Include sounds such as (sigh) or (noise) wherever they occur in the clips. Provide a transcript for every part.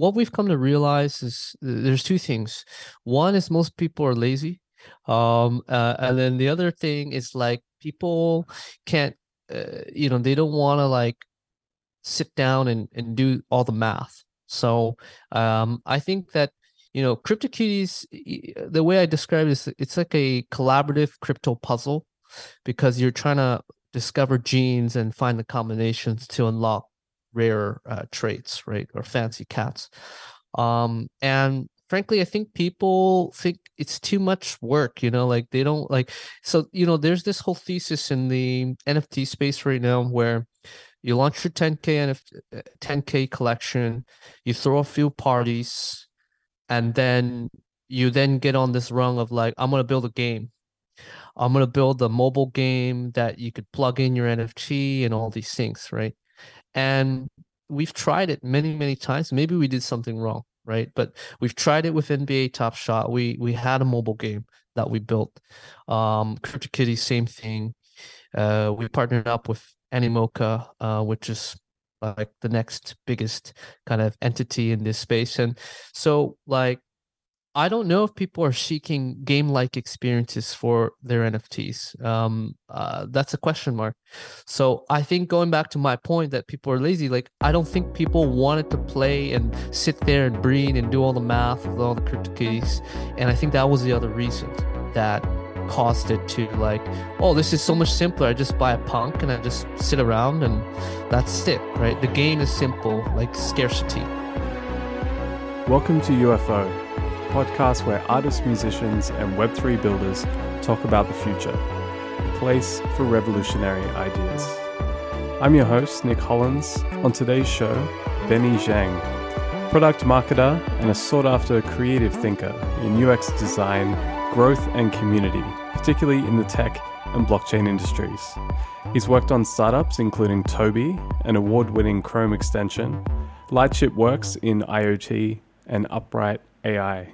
what we've come to realize is there's two things. One is most people are lazy, um, uh, and then the other thing is like people can't, uh, you know, they don't want to like sit down and and do all the math. So um, I think that you know, CryptoKitties, the way I describe it is it's like a collaborative crypto puzzle because you're trying to discover genes and find the combinations to unlock rare uh, traits, right, or fancy cats. Um, and frankly, I think people think it's too much work. You know, like they don't like. So you know, there's this whole thesis in the NFT space right now where you launch your 10k NFT, 10k collection, you throw a few parties and then you then get on this rung of like i'm going to build a game i'm going to build a mobile game that you could plug in your nft and all these things right and we've tried it many many times. Maybe we did something wrong right? But we've tried it with nba top shot. We we had a mobile game that we built. Um CryptoKitty same thing. Uh we partnered up with animoca uh which is like the next biggest kind of entity in this space. And so like i don't know if people are seeking game like experiences for their nfts um uh, that's a question mark so i think going back to my point that people are lazy like i don't think people wanted to play and sit there and breathe and do all the math with all the CryptoKitties and i think that was the other reason that caused it to like, oh, this is so much simpler. I just buy a punk and I just sit around and that's it, right? The game is simple, like scarcity. Welcome to UFO, podcast where artists, musicians, and Web3 builders talk about the future, a place for revolutionary ideas. I'm your host, Nick Hollins. On today's show, Benny Giang, product marketer and a sought after creative thinker in UX design growth and community, particularly in the tech and blockchain industries. He's worked on startups including Toby, an award winning Chrome extension, Lightship Works in IoT, and Upright AI.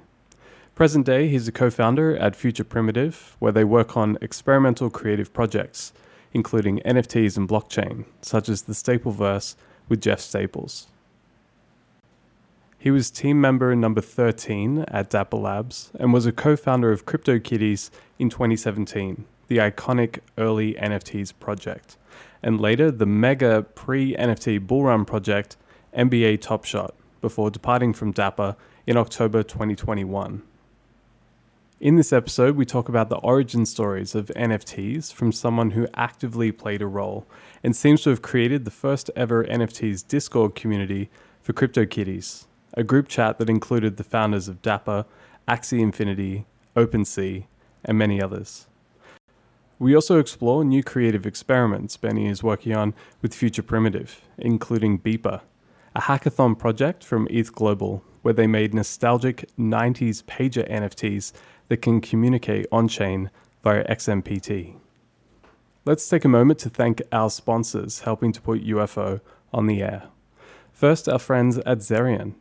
Present day, he's a co founder at Future Primitive, where they work on experimental creative projects, including NFTs and blockchain, such as the Stapleverse with Jeff Staples. He was team member number 13 at Dapper Labs and was a co founder of CryptoKitties in 2017, the iconic early NFTs project, and later the mega pre NFT bullrun project, NBA Top Shot, before departing from Dapper in October 2021. In this episode, we talk about the origin stories of NFTs from someone who actively played a role and seems to have created the first ever NFTs Discord community for CryptoKitties a group chat that included the founders of Dapper, Axie Infinity, OpenSea, and many others. We also explore new creative experiments Benny is working on with Future Primitive, including Beeper, a hackathon project from ETH Global where they made nostalgic 90s pager NFTs that can communicate on chain via XMPT. Let's take a moment to thank our sponsors helping to put UFO on the air. First, our friends at Zerion,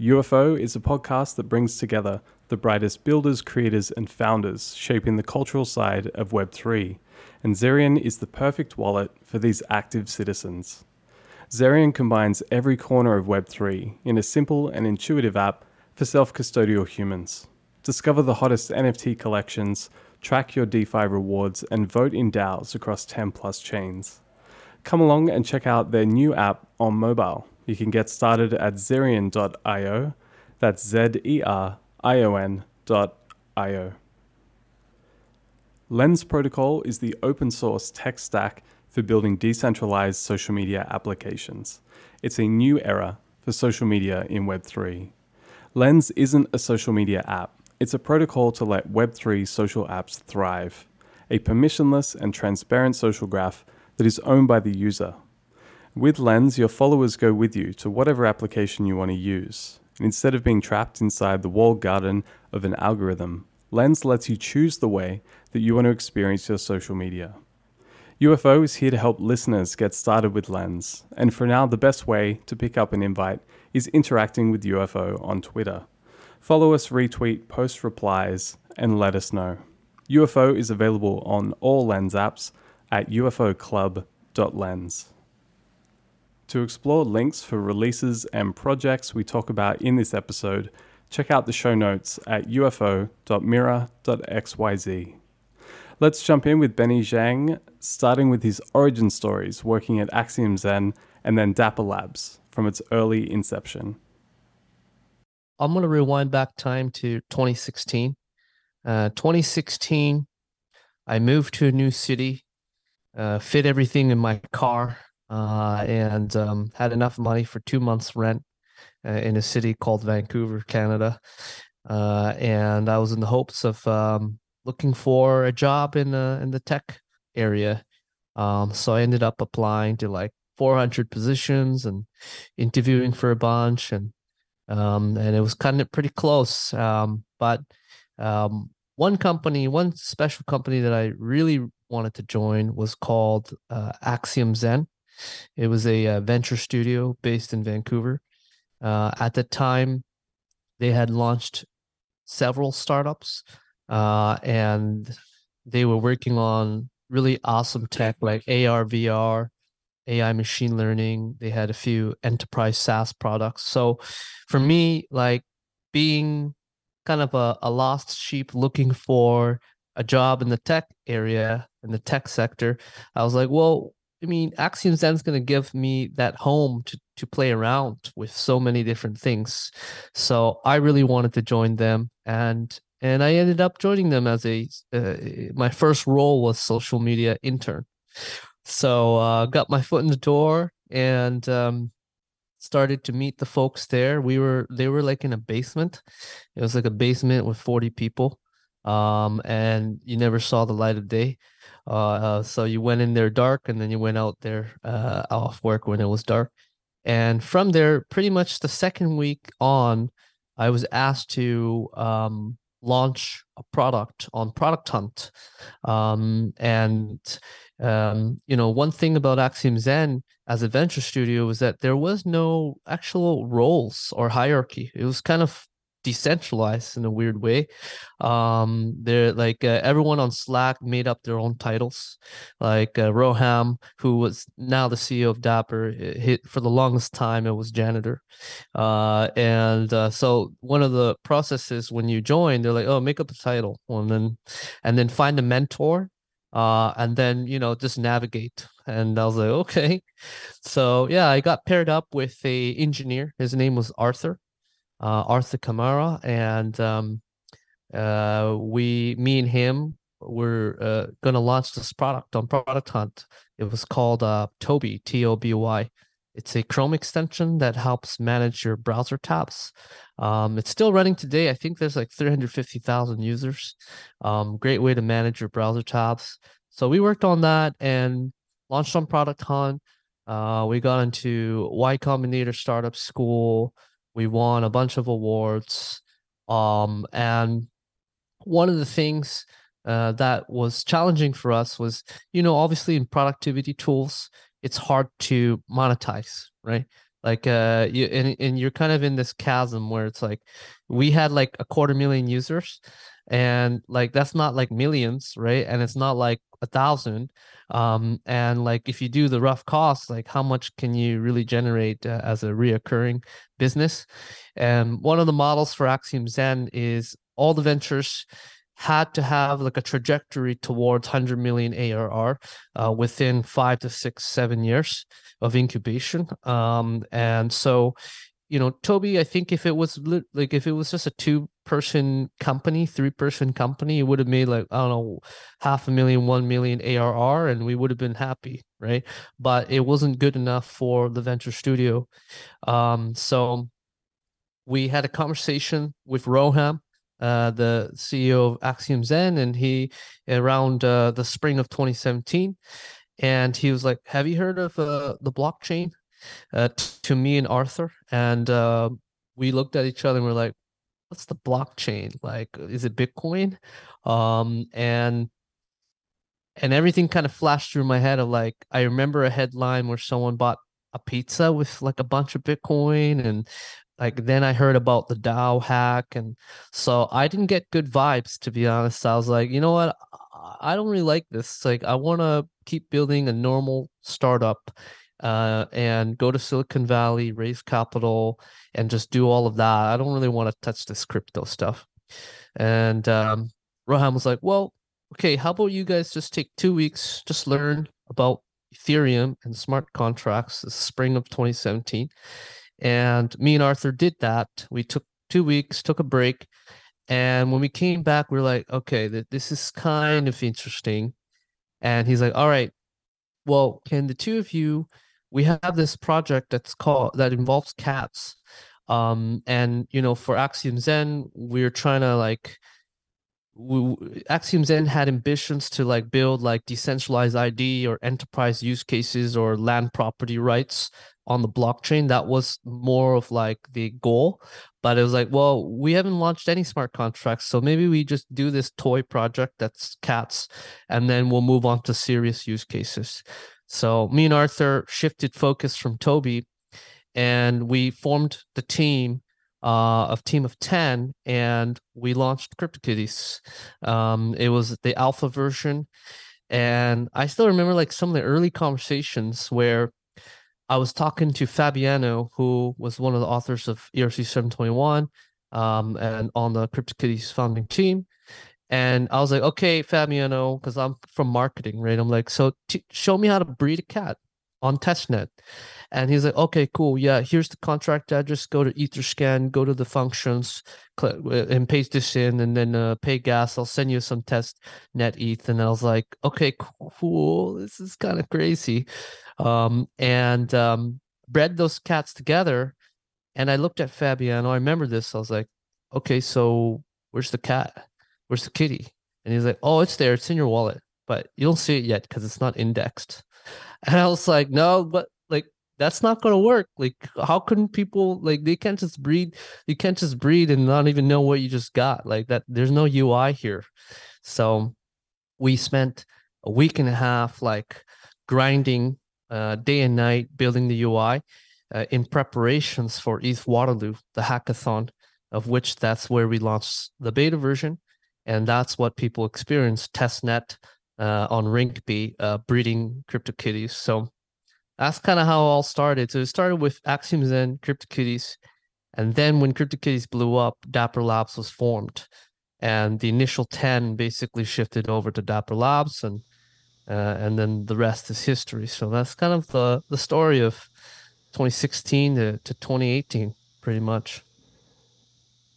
UFO is a podcast that brings together the brightest builders, creators, and founders shaping the cultural side of Web3, and Zerion is the perfect wallet for these active citizens. Zerion combines every corner of Web3 in a simple and intuitive app for self custodial humans. Discover the hottest NFT collections, track your DeFi rewards, and vote in DAOs across 10 plus chains. Come along and check out their new app on mobile. You can get started at zerion.io. That's Z E R I O N.io. Lens Protocol is the open source tech stack for building decentralized social media applications. It's a new era for social media in Web3. Lens isn't a social media app, it's a protocol to let Web3 social apps thrive, a permissionless and transparent social graph that is owned by the user with Lens, your followers go with you to whatever application you want to use. And instead of being trapped inside the walled garden of an algorithm, Lens lets you choose the way that you want to experience your social media. UFO is here to help listeners get started with Lens, and for now, the best way to pick up an invite is interacting with UFO on Twitter. Follow us, retweet, post replies, and let us know. UFO is available on all Lens apps at ufoclub.lens. To explore links for releases and projects we talk about in this episode, check out the show notes at ufo.mira.xyz. Let's jump in with Benny Giang, starting with his origin stories working at Axiom Zen and then Dapper Labs from its early inception. I'm going to rewind back time to 2016. Uh, 2016, I moved to a new city, uh, fit everything in my car, uh, and um, had enough money for two months' rent uh, in a city called Vancouver, Canada. Uh, and I was in the hopes of um, looking for a job in the in the tech area. Um, so I ended up applying to like 400 positions and interviewing for a bunch, and um, and it was kind of pretty close. Um, but um, one company, one special company that I really wanted to join was called uh, Axiom Zen. It was a, a, uh, venture studio based in Vancouver. Uh, at the time, they had launched several startups, uh, and they were working on really awesome tech like AR, VR, AI machine learning. They had a few enterprise SaaS products. So for me, like being kind of a, a lost sheep looking for a job in the tech area, in the tech sector, I was like, well, I mean, Axiom Zen is going to give me that home to to play around with so many different things. So I really wanted to join them, and and I ended up joining them as a uh, my first role was social media intern. So uh, got my foot in the door and um, started to meet the folks there. We were they were like in a basement. It was like a basement with forty people, um, and you never saw the light of day. Uh, uh, so you went in there dark, and then you went out there uh, off work when it was dark. And from there, pretty much the second week on, I was asked to um, launch a product on Product Hunt. Um, and um, you know, one thing about Axiom Zen as a venture studio was that there was no actual roles or hierarchy. It was kind of decentralized in a weird way. Um, they're like uh, everyone on Slack made up their own titles. Like uh, Roham, who was now the CEO of Dapper, hit for the longest time it was janitor. Uh, and uh, so one of the processes when you join, they're like, oh, make up a title, and then and then find a mentor. Uh, and then you know just navigate and i was like okay so yeah i got paired up with a engineer his name was arthur Arthur Kamara, and um, uh, we, me and him, were uh, going to launch this product on Product Hunt. It was called uh, Toby, T O B Y. It's a Chrome extension that helps manage your browser tabs. Um, it's still running today. I think there's like 350,000 users. Um, great way to manage your browser tabs. So we worked on that and launched on Product Hunt. Uh, we got into Y Combinator Startup School. We won a bunch of awards. Um, and one of the things uh, that was challenging for us was, you know, obviously in productivity tools, it's hard to monetize, right? Like, uh, you and, and you're kind of in this chasm where it's like, we had like a quarter million users, and like that's not like millions, right? And it's not like a thousand, um, and like if you do the rough costs like how much can you really generate uh, as a reoccurring business? And one of the models for axiom zen is all the ventures had to have like a trajectory towards 100 million arr uh, within five to six seven years of incubation. Um, and so you know toby i think if it was like if it was just a two person company three person company it would have made like i don't know half a million one million arr and we would have been happy right but it wasn't good enough for the venture studio um so we had a conversation with roham uh, the CEO of Axiom Zen, and he around uh, the spring of 2017, and he was like, "Have you heard of uh, the blockchain?" uh, to me and Arthur, and uh, we looked at each other and we're like, "What's the blockchain? Like, is it Bitcoin?" Um, and and everything kind of flashed through my head of like, I remember a headline where someone bought a pizza with like a bunch of Bitcoin, and like then I heard about the DAO hack, and so I didn't get good vibes to be honest. I was like, you know what? I don't really like this. Like, I want to keep building a normal startup uh, and go to Silicon Valley, raise capital, and just do all of that. I don't really want to touch this crypto stuff. And um, Roham was like, well, okay, how about you guys just take two weeks, just learn about Ethereum and smart contracts the spring of 2017. And me and Arthur did that. We took two weeks, took a break. And when we came back, we are like, okay, th- this is kind of interesting. And he's like, all right, well, can the two of you, we have this project that's called, that involves cats. Um, and, you know, for Axiom Zen, we're trying to like, we, Axiom Zen had ambitions to like build like decentralized ID or enterprise use cases or land property rights on the blockchain. That was more of like the goal. But it was like, well, we haven't launched any smart contracts. So maybe we just do this toy project that's cats and then we'll move on to serious use cases. So me and Arthur shifted focus from Toby and we formed the team uh, of team of 10 and we launched CryptoKitties. Um, it was the alpha version. And I still remember like some of the early conversations where I was talking to Fabiano, who was one of the authors of ERC 721 um, and on the CryptoKitties founding team. And I was like, okay, Fabiano, because I'm from marketing, right? I'm like, so t- show me how to breed a cat on testnet. And he's like, okay, cool. Yeah, here's the contract address. Go to Etherscan, go to the functions, click, uh, and paste this in, and then uh, pay gas. I'll send you some test net ETH. And I was like, okay, cool. This is kind of crazy. Um, and um, bred those cats together. And I looked at Fabiano. I remember this. I was like, okay, so where's the cat? Where's the kitty? And he's like, oh, it's there. It's in your wallet, but you don't see it yet because it's not indexed. And I was like, no, but like that's not gonna work. Like, how can people like they can't just breed? You can't just breed and not even know what you just got. Like that, there's no UI here. So we spent a week and a half like grinding uh, day and night building the UI uh, in preparations for ETH Waterloo, the hackathon, of which that's where we launched the beta version. And that's what people experience testnet uh, on Rinkeby, uh, breeding CryptoKitties. So that's kind of how it all started. So it started with Axiom Zen, CryptoKitties. And then when CryptoKitties blew up, Dapper Labs was formed. And the initial 10 basically shifted over to Dapper Labs and uh, and then the rest is history. So that's kind of the, the story of 2016 to, to 2018, pretty much.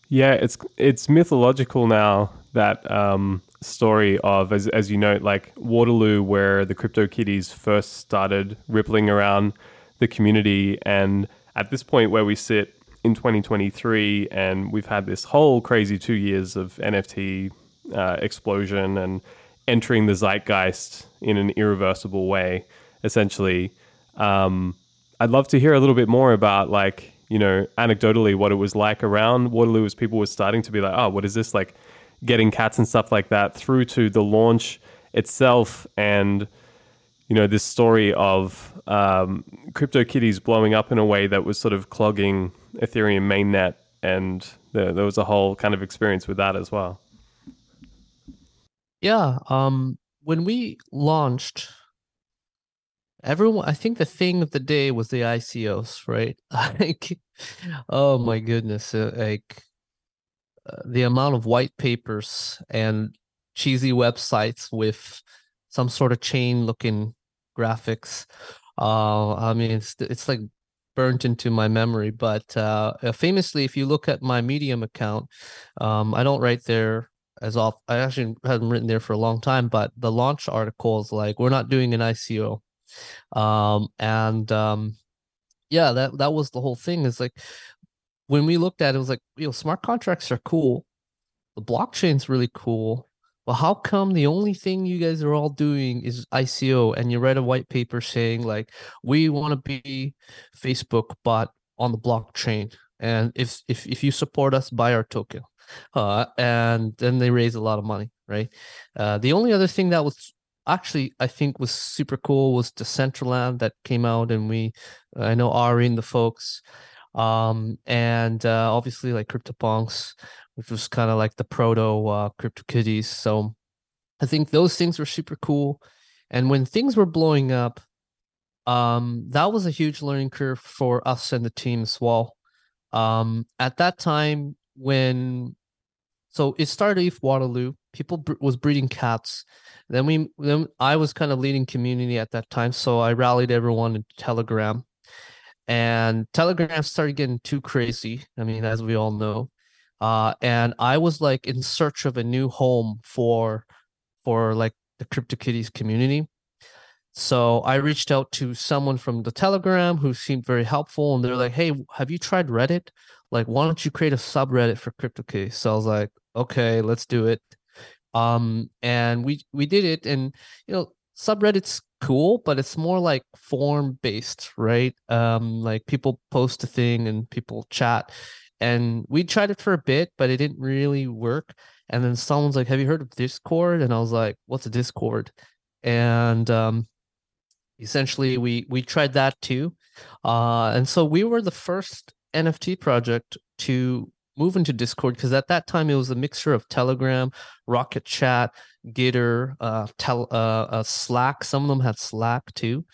Yeah, it's it's mythological now that um, story of, as, as you note, like Waterloo, where the CryptoKitties first started rippling around the community. And at this point where we sit in 2023, and we've had this whole crazy two years of NFT uh, explosion and entering the zeitgeist in an irreversible way, essentially. Um, I'd love to hear a little bit more about, like, you know, anecdotally, what it was like around Waterloo as people were starting to be like, oh, what is this like? Getting cats and stuff like that through to the launch itself and you know this story of um, CryptoKitties blowing up in a way that was sort of clogging Ethereum mainnet, and there, there was a whole kind of experience with that as well. Yeah, um, when we launched, everyone, I think the thing of the day was the ICOs, right? (laughs) like, oh my goodness, uh, like the amount of white papers and cheesy websites with some sort of chain looking graphics. Uh i mean it's it's like burnt into my memory but uh famously if you look at my medium account um i don't write there as off i actually haven't written there for a long time but the launch article is like we're not doing an ico um and um yeah that that was the whole thing. Is like when we looked at it, it was like, you know, smart contracts are cool. The blockchain's really cool. But how come the only thing you guys are all doing is ICO and you write a white paper saying like we want to be Facebook but on the blockchain and if if if you support us buy our token. Uh, and then they raise a lot of money, right? Uh, the only other thing that was actually I think was super cool was the Central Decentraland that came out and we I know Ari and the folks um, and uh, obviously like CryptoPunks, which was kind of like the proto uh, CryptoKitties. So I think those things were super cool. And when things were blowing up, um, that was a huge learning curve for us and the team as well. Um, at that time, when so it started with Waterloo, people was breeding cats. Then we then I was kind of leading community at that time, so I rallied everyone in Telegram, and Telegram started getting too crazy. I mean, as we all know, uh, and I was like in search of a new home for for like the CryptoKitties community. So I reached out to someone from the Telegram who seemed very helpful, and they're like, "Hey, have you tried Reddit? Like, why don't you create a subreddit for CryptoKitties?" So I was like, "Okay, let's do it." Um, and we we did it, and you know, subreddit's cool, but it's more like form based, right? Um, like people post a thing and people chat, and we tried it for a bit, but it didn't really work. And then someone's like, "Have you heard of Discord?" And I was like, "What's a Discord?" And um, essentially we we tried that too uh, and so we were the first nft project to move into discord because at that time it was a mixture of telegram rocket chat gitter uh, tel- uh, uh, slack. Some of them had slack too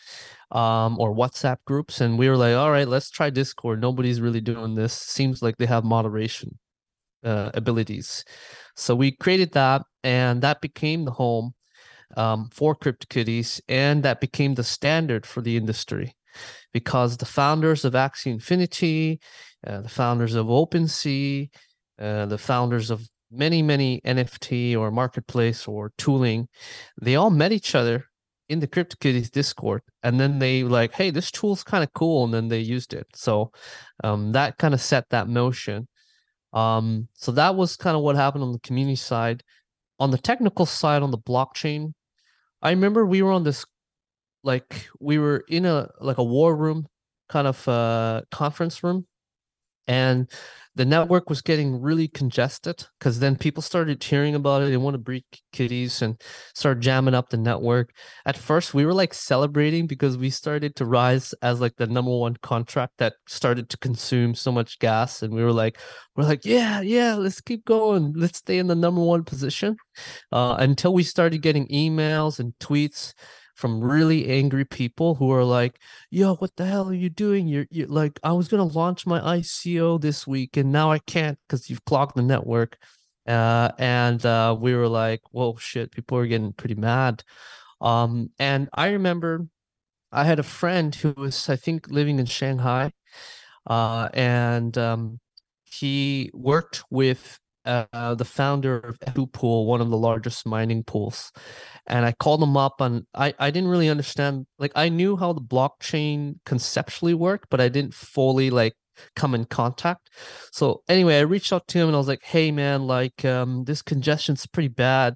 um, or whatsapp groups. And we were like all right let's try discord. Nobody's really doing this. Seems like they have moderation uh, abilities. So we created that and that became the home um, for CryptoKitties, and that became the standard for the industry because the founders of Axie Infinity, uh, the founders of OpenSea, uh, the founders of many, many NFT or marketplace or tooling, they all met each other in the CryptoKitties Discord, and then they like, hey, this tool's kind of cool, and then they used it. So um, that kind of set that motion. Um, so that was kind of what happened on the community side. On the technical side, on the blockchain, I remember we were on this like we were in a like a war room kind of uh conference room and the network was getting really congested because then people started hearing about it. They want to breed kitties and start jamming up the network. At first, we were like celebrating because we started to rise as like the number one contract that started to consume so much gas, and we were like, we're like, yeah, yeah, let's keep going, let's stay in the number one position. Uh, until we started getting emails and tweets from really angry people who are like, "Yo, what the hell are you doing? You're, you're like, I was gonna launch my ICO this week, and now I can't because you've clogged the network." Uh, and uh, we were like, "Whoa, shit!" People are getting pretty mad. Um, and I remember I had a friend who was, I think, living in Shanghai, uh, and um, he worked with uh, the founder of Ehu Pool, one of the largest mining pools, and I called him up and I I didn't really understand like I knew how the blockchain conceptually worked, but I didn't fully like come in contact. So anyway, I reached out to him and I was like, "Hey man, like um this congestion's pretty bad.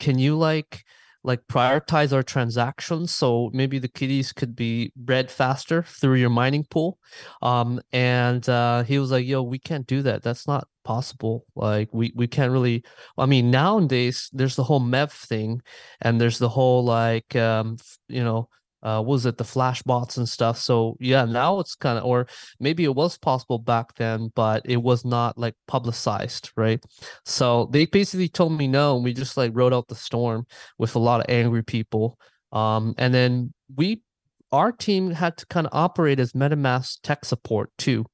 Can you like like prioritize our transactions so maybe the kitties could be bred faster through your mining pool. Um and uh he was like yo we can't do that. That's not possible. Like we we can't really i mean nowadays there's the whole mev thing and there's the whole like um you know uh was it the Flashbots and stuff. So yeah now it's kind of or maybe it was possible back then but it was not like publicized right? So they basically told me no and we just like rode out the storm with a lot of angry people. Um and then we our team had to kind of operate as metamask tech support too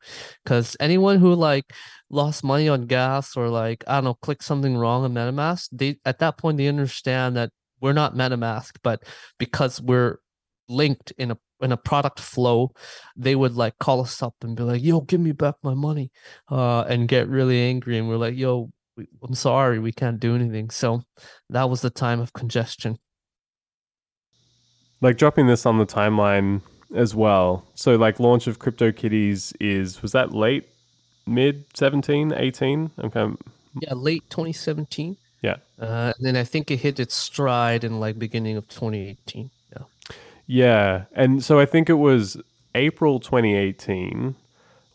because anyone who like lost money on gas or like i don't know click something wrong on metamask they at that point they understand that we're not metamask but because we're linked in a in a product flow, they would like call us up and be like, "Yo, give me back my money," uh, and get really angry. And we're like, "Yo, we, I'm sorry, we can't do anything." So that was the time of congestion. Like dropping this on the timeline as well. So like launch of CryptoKitties is was that late, mid 17, 18? Okay. Yeah, late 2017. Yeah. Uh, and then I think it hit its stride in like beginning of 2018. Yeah, and so I think it was April 2018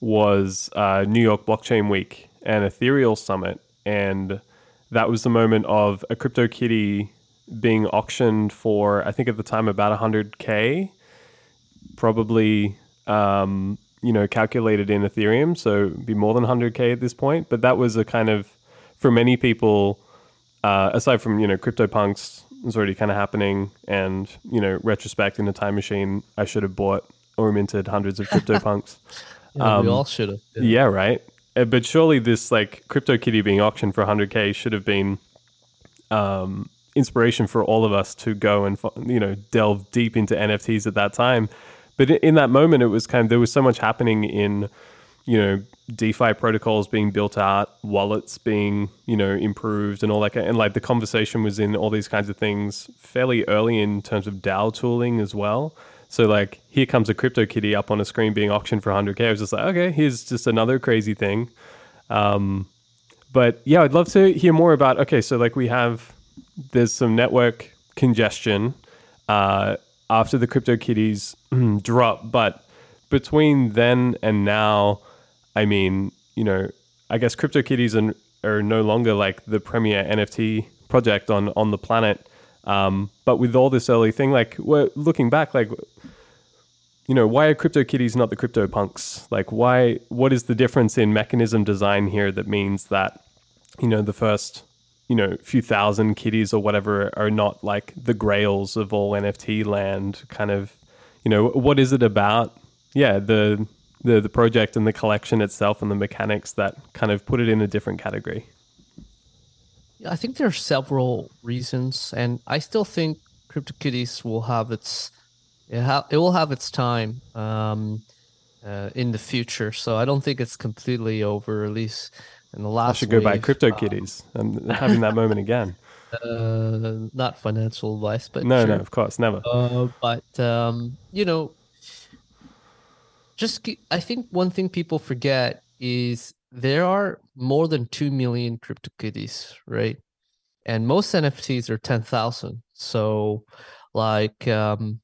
was uh, New York Blockchain Week and Ethereal Summit, and that was the moment of a crypto kitty being auctioned for I think at the time about 100k, probably um, you know calculated in Ethereum, so be more than 100k at this point. But that was a kind of for many people, uh, aside from you know CryptoPunks was already kind of happening, and you know, retrospect in a time machine, I should have bought or minted hundreds of CryptoPunks. (laughs) yeah, um, we all should have. Yeah. yeah, right. Uh, but surely this like CryptoKitty being auctioned for 100k should have been um, inspiration for all of us to go and you know delve deep into NFTs at that time. But in that moment, it was kind of there was so much happening in you know DeFi protocols being built out, wallets being you know improved, and all that. And like the conversation was in all these kinds of things fairly early in terms of DAO tooling as well. So like here comes a crypto kitty up on a screen being auctioned for 100k. I was just like, okay, here's just another crazy thing. Um, but yeah, I'd love to hear more about. Okay, so like we have there's some network congestion uh, after the crypto kitties (clears throat) drop, but between then and now, I mean, you know, I guess crypto kitties are, no longer like the premier NFT project on on the planet. Um, but with all this early thing, like we're looking back, like you know, why are crypto kitties not the crypto punks? Like, why? What is the difference in mechanism design here that means that you know the first you know few thousand kitties or whatever are not like the grails of all NFT land? Kind of, you know, what is it about? Yeah, the the the project and the collection itself and the mechanics that kind of put it in a different category. I think there are several reasons, and I still think CryptoKitties will have its it, ha- it will have its time um, uh, in the future. So I don't think it's completely over. At least in the last. I should go wave. buy CryptoKitties. Um, I'm having that moment (laughs) again. Uh, not financial advice, but no, sure. no, of course, never. Uh, but um, you know, just I think one thing people forget is there are more than 2 million CryptoKitties, right? And most NFTs are 10,000. So, like, um,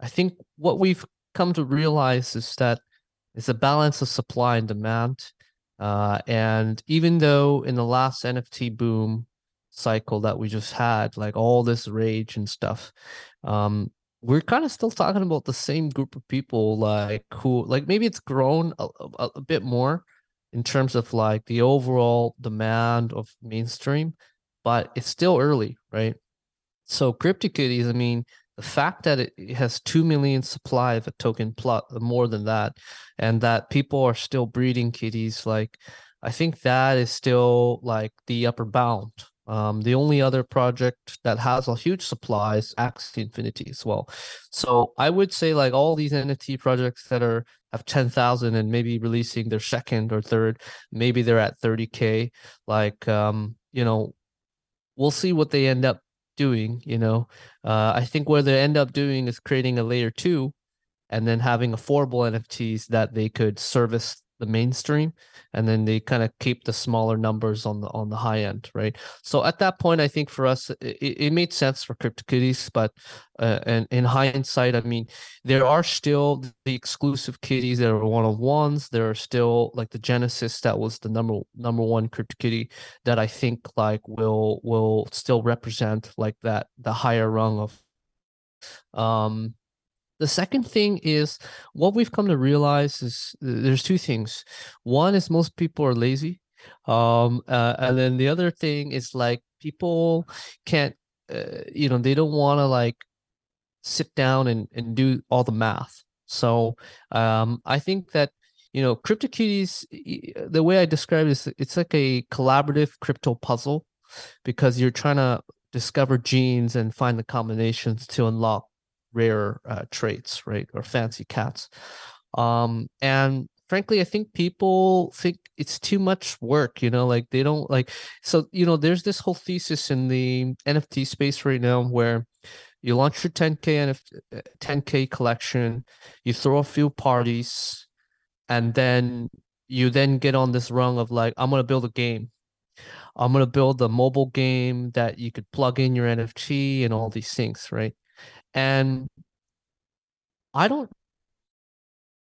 I think what we've come to realize is that it's a balance of supply and demand. Uh, and even though in the last NFT boom cycle that we just had, like all this rage and stuff, um, we're kind of still talking about the same group of people, like who, like maybe it's grown a, a, a bit more, in terms of like the overall demand of mainstream, but it's still early, right? So CryptoKitties, I mean, the fact that it has 2 million supply of a token plot uh, more than that and that people are still breeding kitties like i think that is still like the upper bound um, the only other project that has a huge supply is Axie Infinity as well. So I would say like all these NFT projects that are have 10,000 and maybe releasing their second or third, maybe they're at 30k. Like um, you know, we'll see what they end up doing. You know, uh, I think where they end up doing is creating a layer two, and then having affordable NFTs that they could service the mainstream and then they kind of keep the smaller numbers on the on the high end right? So at that point i think for us it, it made sense for CryptoKitties but uh, and in hindsight i mean there are still the exclusive kitties that are one of ones. There are still like the genesis that was the number number one CryptoKitty that i think like will will still represent like that the higher rung of um the second thing is what we've come to realize is there's two things. One is most people are lazy. Um, uh, and then the other thing is like people can't, uh, you know, they don't want to like sit down and, and do all the math. So um, I think that you know, CryptoKitties, the way I describe it is it's like a collaborative crypto puzzle because you're trying to discover genes and find the combinations to unlock rare uh, traits, right, or fancy cats. Um, and frankly, I think people think it's too much work. You know, like they don't like. So you know, there's this whole thesis in the NFT space right now where you launch your 10k NFT, 10k collection, you throw a few parties, and then you then get on this rung of like, I'm gonna build a game. I'm gonna build a mobile game that you could plug in your NFT and all these things, right? And I don't.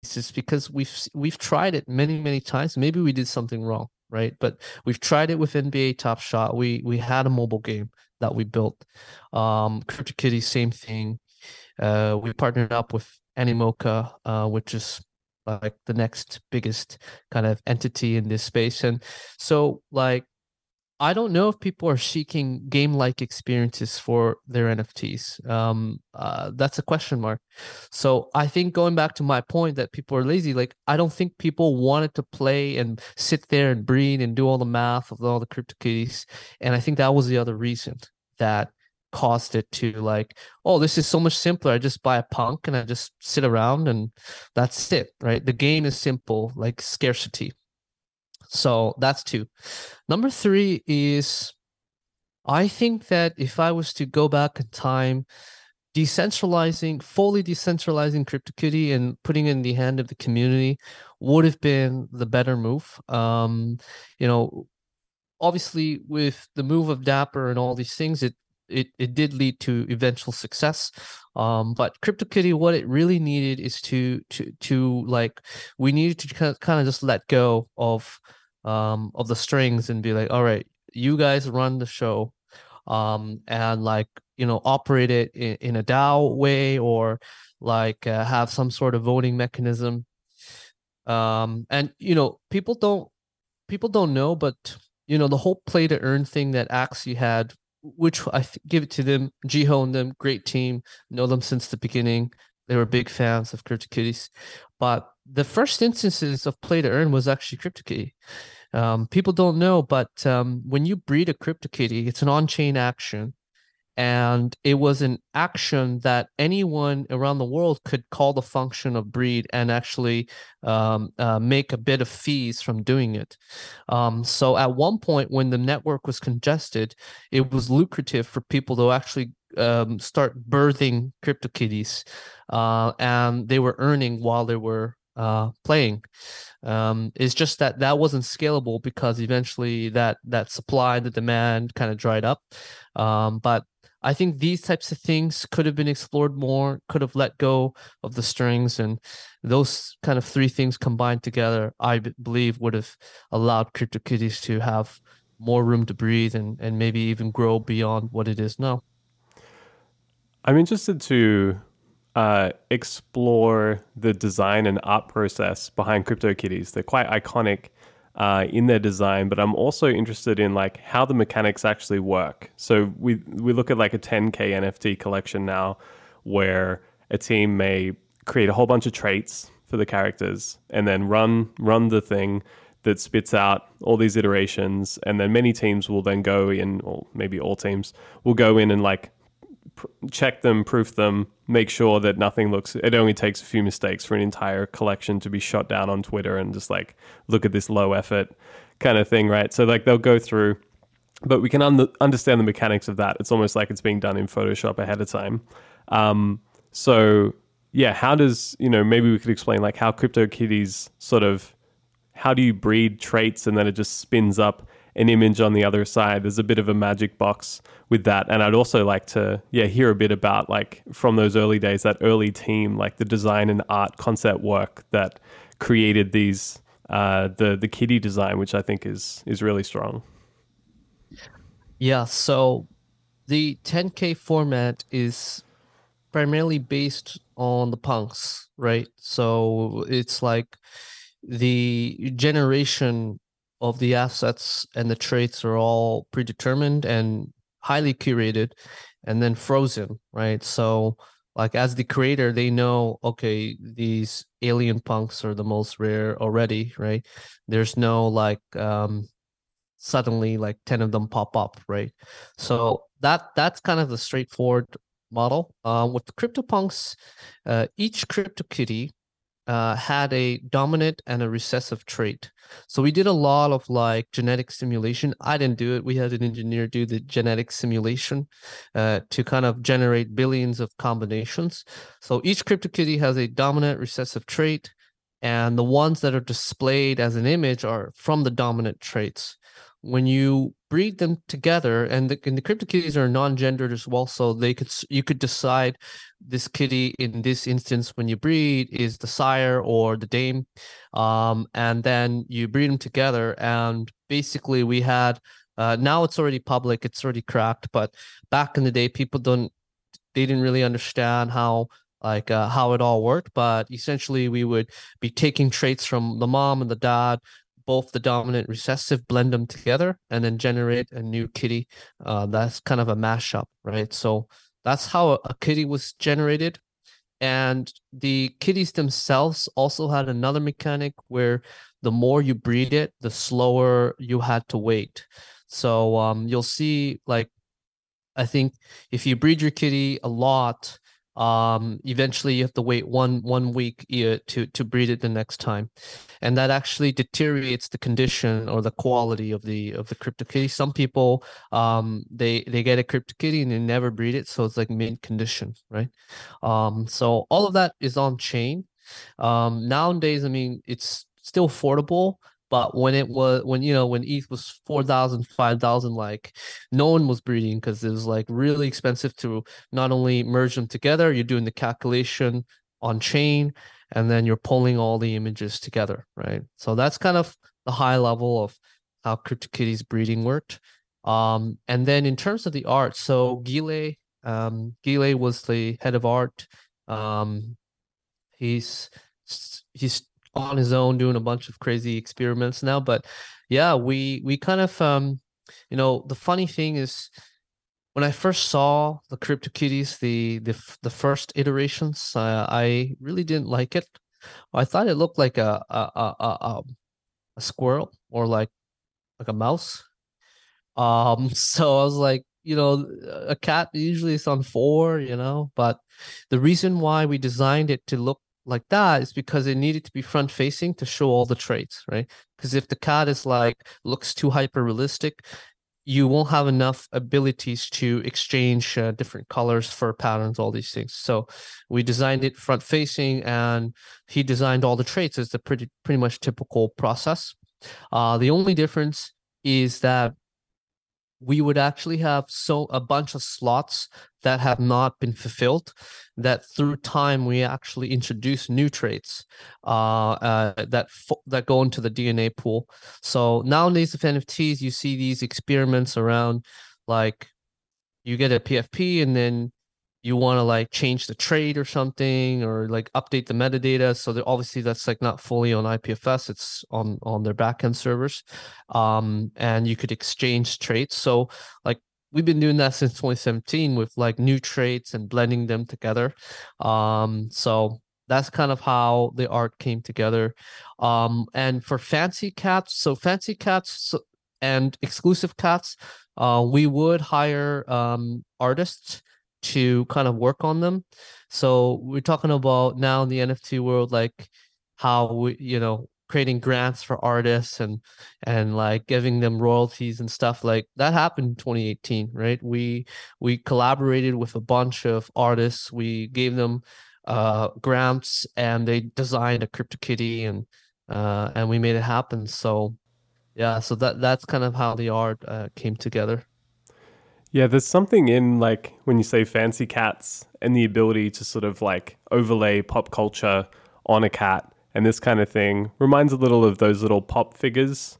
It's just because we've we've tried it many many times. Maybe we did something wrong, right? But we've tried it with NBA Top Shot. We we had a mobile game that we built. Um, CryptoKitty, same thing. Uh, we partnered up with Animoca, uh, which is like the next biggest kind of entity in this space, and so like I don't know if people are seeking game-like experiences for their NFTs. Um, uh, that's a question mark. So I think going back to my point that people are lazy, like I don't think people wanted to play and sit there and breathe and do all the math of all the CryptoKitties, and I think that was the other reason that caused it to like, oh, this is so much simpler. I just buy a punk and I just sit around and that's it, right? The game is simple, like scarcity. So that's two. Number three is I think that if I was to go back in time, decentralizing, fully decentralizing CryptoKitty and putting it in the hand of the community would have been the better move. Um, you know, obviously with the move of Dapper and all these things, it it, it did lead to eventual success. Um, but CryptoKitty, what it really needed is to to to like we needed to kind of just let go of um, of the strings and be like, all right, you guys run the show, um, and like you know operate it in, in a DAO way or like uh, have some sort of voting mechanism. Um, and you know people don't people don't know, but you know the whole play to earn thing that Axie had, which I th- give it to them, Jiho and them, great team, know them since the beginning. They were big fans of CryptoKitties, but the first instances of play to earn was actually CryptoKitty. Um, people don't know, but um, when you breed a CryptoKitty, it's an on-chain action, and it was an action that anyone around the world could call the function of breed and actually um, uh, make a bit of fees from doing it. Um, so at one point, when the network was congested, it was lucrative for people to actually um, start birthing CryptoKitties, uh, and they were earning while they were uh, playing. Um, it's just that that wasn't scalable because eventually that that supply and the demand kind of dried up. Um, but I think these types of things could have been explored more, could have let go of the strings, and those kind of three things combined together, I believe, would have allowed CryptoKitties to have more room to breathe and, and maybe even grow beyond what it is now. I'm interested to uh, explore the design and art process behind CryptoKitties. They're quite iconic uh, in their design, but I'm also interested in like how the mechanics actually work. So we we look at like a 10k NFT collection now, where a team may create a whole bunch of traits for the characters and then run run the thing that spits out all these iterations and then many teams will then go in or maybe all teams will go in and like check them, proof them, make sure that nothing looks. It only takes a few mistakes for an entire collection to be shot down on Twitter and just like look at this low effort kind of thing, right? So like they'll go through, but we can un- understand the mechanics of that. It's almost like it's being done in Photoshop ahead of time. Um, so yeah, how does you know maybe we could explain like how CryptoKitties sort of how do you breed traits and then it just spins up an image on the other side. There's a bit of a magic box with that, and I'd also like to yeah hear a bit about like from those early days, that early team, like the design and art concept work that created these uh, the the kitty design, which I think is is really strong. Yeah, so the 10k format is primarily based on the punks, right? So it's like the generation of the assets and the traits are all predetermined and highly curated and then frozen, right? So like as the creator, they know, okay, these alien punks are the most rare already, right? There's no like um suddenly like 10 of them pop up, right? So that that's kind of the straightforward model. Uh, with CryptoPunks, uh, each CryptoKitty uh, had a dominant and a recessive trait. So we did a lot of like genetic simulation. I didn't do it. We had an engineer do the genetic simulation uh, to kind of generate billions of combinations. So each CryptoKitty has a dominant recessive trait, and the ones that are displayed as an image are from the dominant traits when you breed them together and the, and the CryptoKitties are non-gendered as well so they could you could decide this kitty in this instance when you breed is the sire or the dame um, and then you breed them together and basically we had uh, now it's already public it's already cracked but back in the day people don't they didn't really understand how like uh, how it all worked but essentially we would be taking traits from the mom and the dad both the dominant recessive, blend them together, and then generate a new kitty. Uh, that's kind of a mashup, right? So that's how a kitty was generated. And the kitties themselves also had another mechanic where the more you breed it, the slower you had to wait. So um, you'll see, like, I think if you breed your kitty a lot, um eventually you have to wait one one week to to breed it the next time. And that actually deteriorates the condition or the quality of the of the cryptokitty. Some people um they they get a cryptokitty and they never breed it so it's like mint condition right? Um so all of that is on chain. Um nowadays i mean it's still affordable but when it was when you know when ETH was 4,000, 5,000, like no one was breeding because it was like really expensive to not only merge them together, you're doing the calculation on chain, and then you're pulling all the images together, right? So that's kind of the high level of how CryptoKitties breeding worked. Um, and then in terms of the art, so Guile, um, Guile was the head of art. Um, he's he's on his own doing a bunch of crazy experiments now but yeah we we kind of um you know the funny thing is when i first saw the cryptokitties the the the first iterations uh, i really didn't like it. I thought it looked like a a a, a, a squirrel or like like a mouse. Um (laughs) so i was like you know a cat usually is on four you know but the reason why we designed it to look like that is because it needed to be front facing to show all the traits, right? Because if the cat is like looks too hyper realistic, you won't have enough abilities to exchange uh, different colors for patterns, all these things. So we designed it front facing, and he designed all the traits. It's a pretty pretty much typical process. Uh, the only difference is that we would actually have so a bunch of slots that have not been fulfilled that through time we actually introduce new traits uh, uh, that that go into the dna pool. So nowadays with nfts you see these experiments around like you get a pfp and then you want to like change the trade or something or like update the metadata so that obviously that's like not fully on ipfs it's on on their backend servers um and you could exchange traits so like we've been doing that since 2017 with like new traits and blending them together um so that's kind of how the art came together. Um and for fancy cats so fancy cats and exclusive cats uh we would hire um artists to kind of work on them. So we're talking about now in the NFT world, like how we, you know, creating grants for artists and and like giving them royalties and stuff like that happened in 2018 right? We we collaborated with a bunch of artists. We gave them uh grants and they designed a cryptokitty and uh and we made it happen. So yeah so that that's kind of how the art uh, came together yeah, there's something in like when you say fancy cats and the ability to sort of like overlay pop culture on a cat and this kind of thing reminds a little of those little pop figures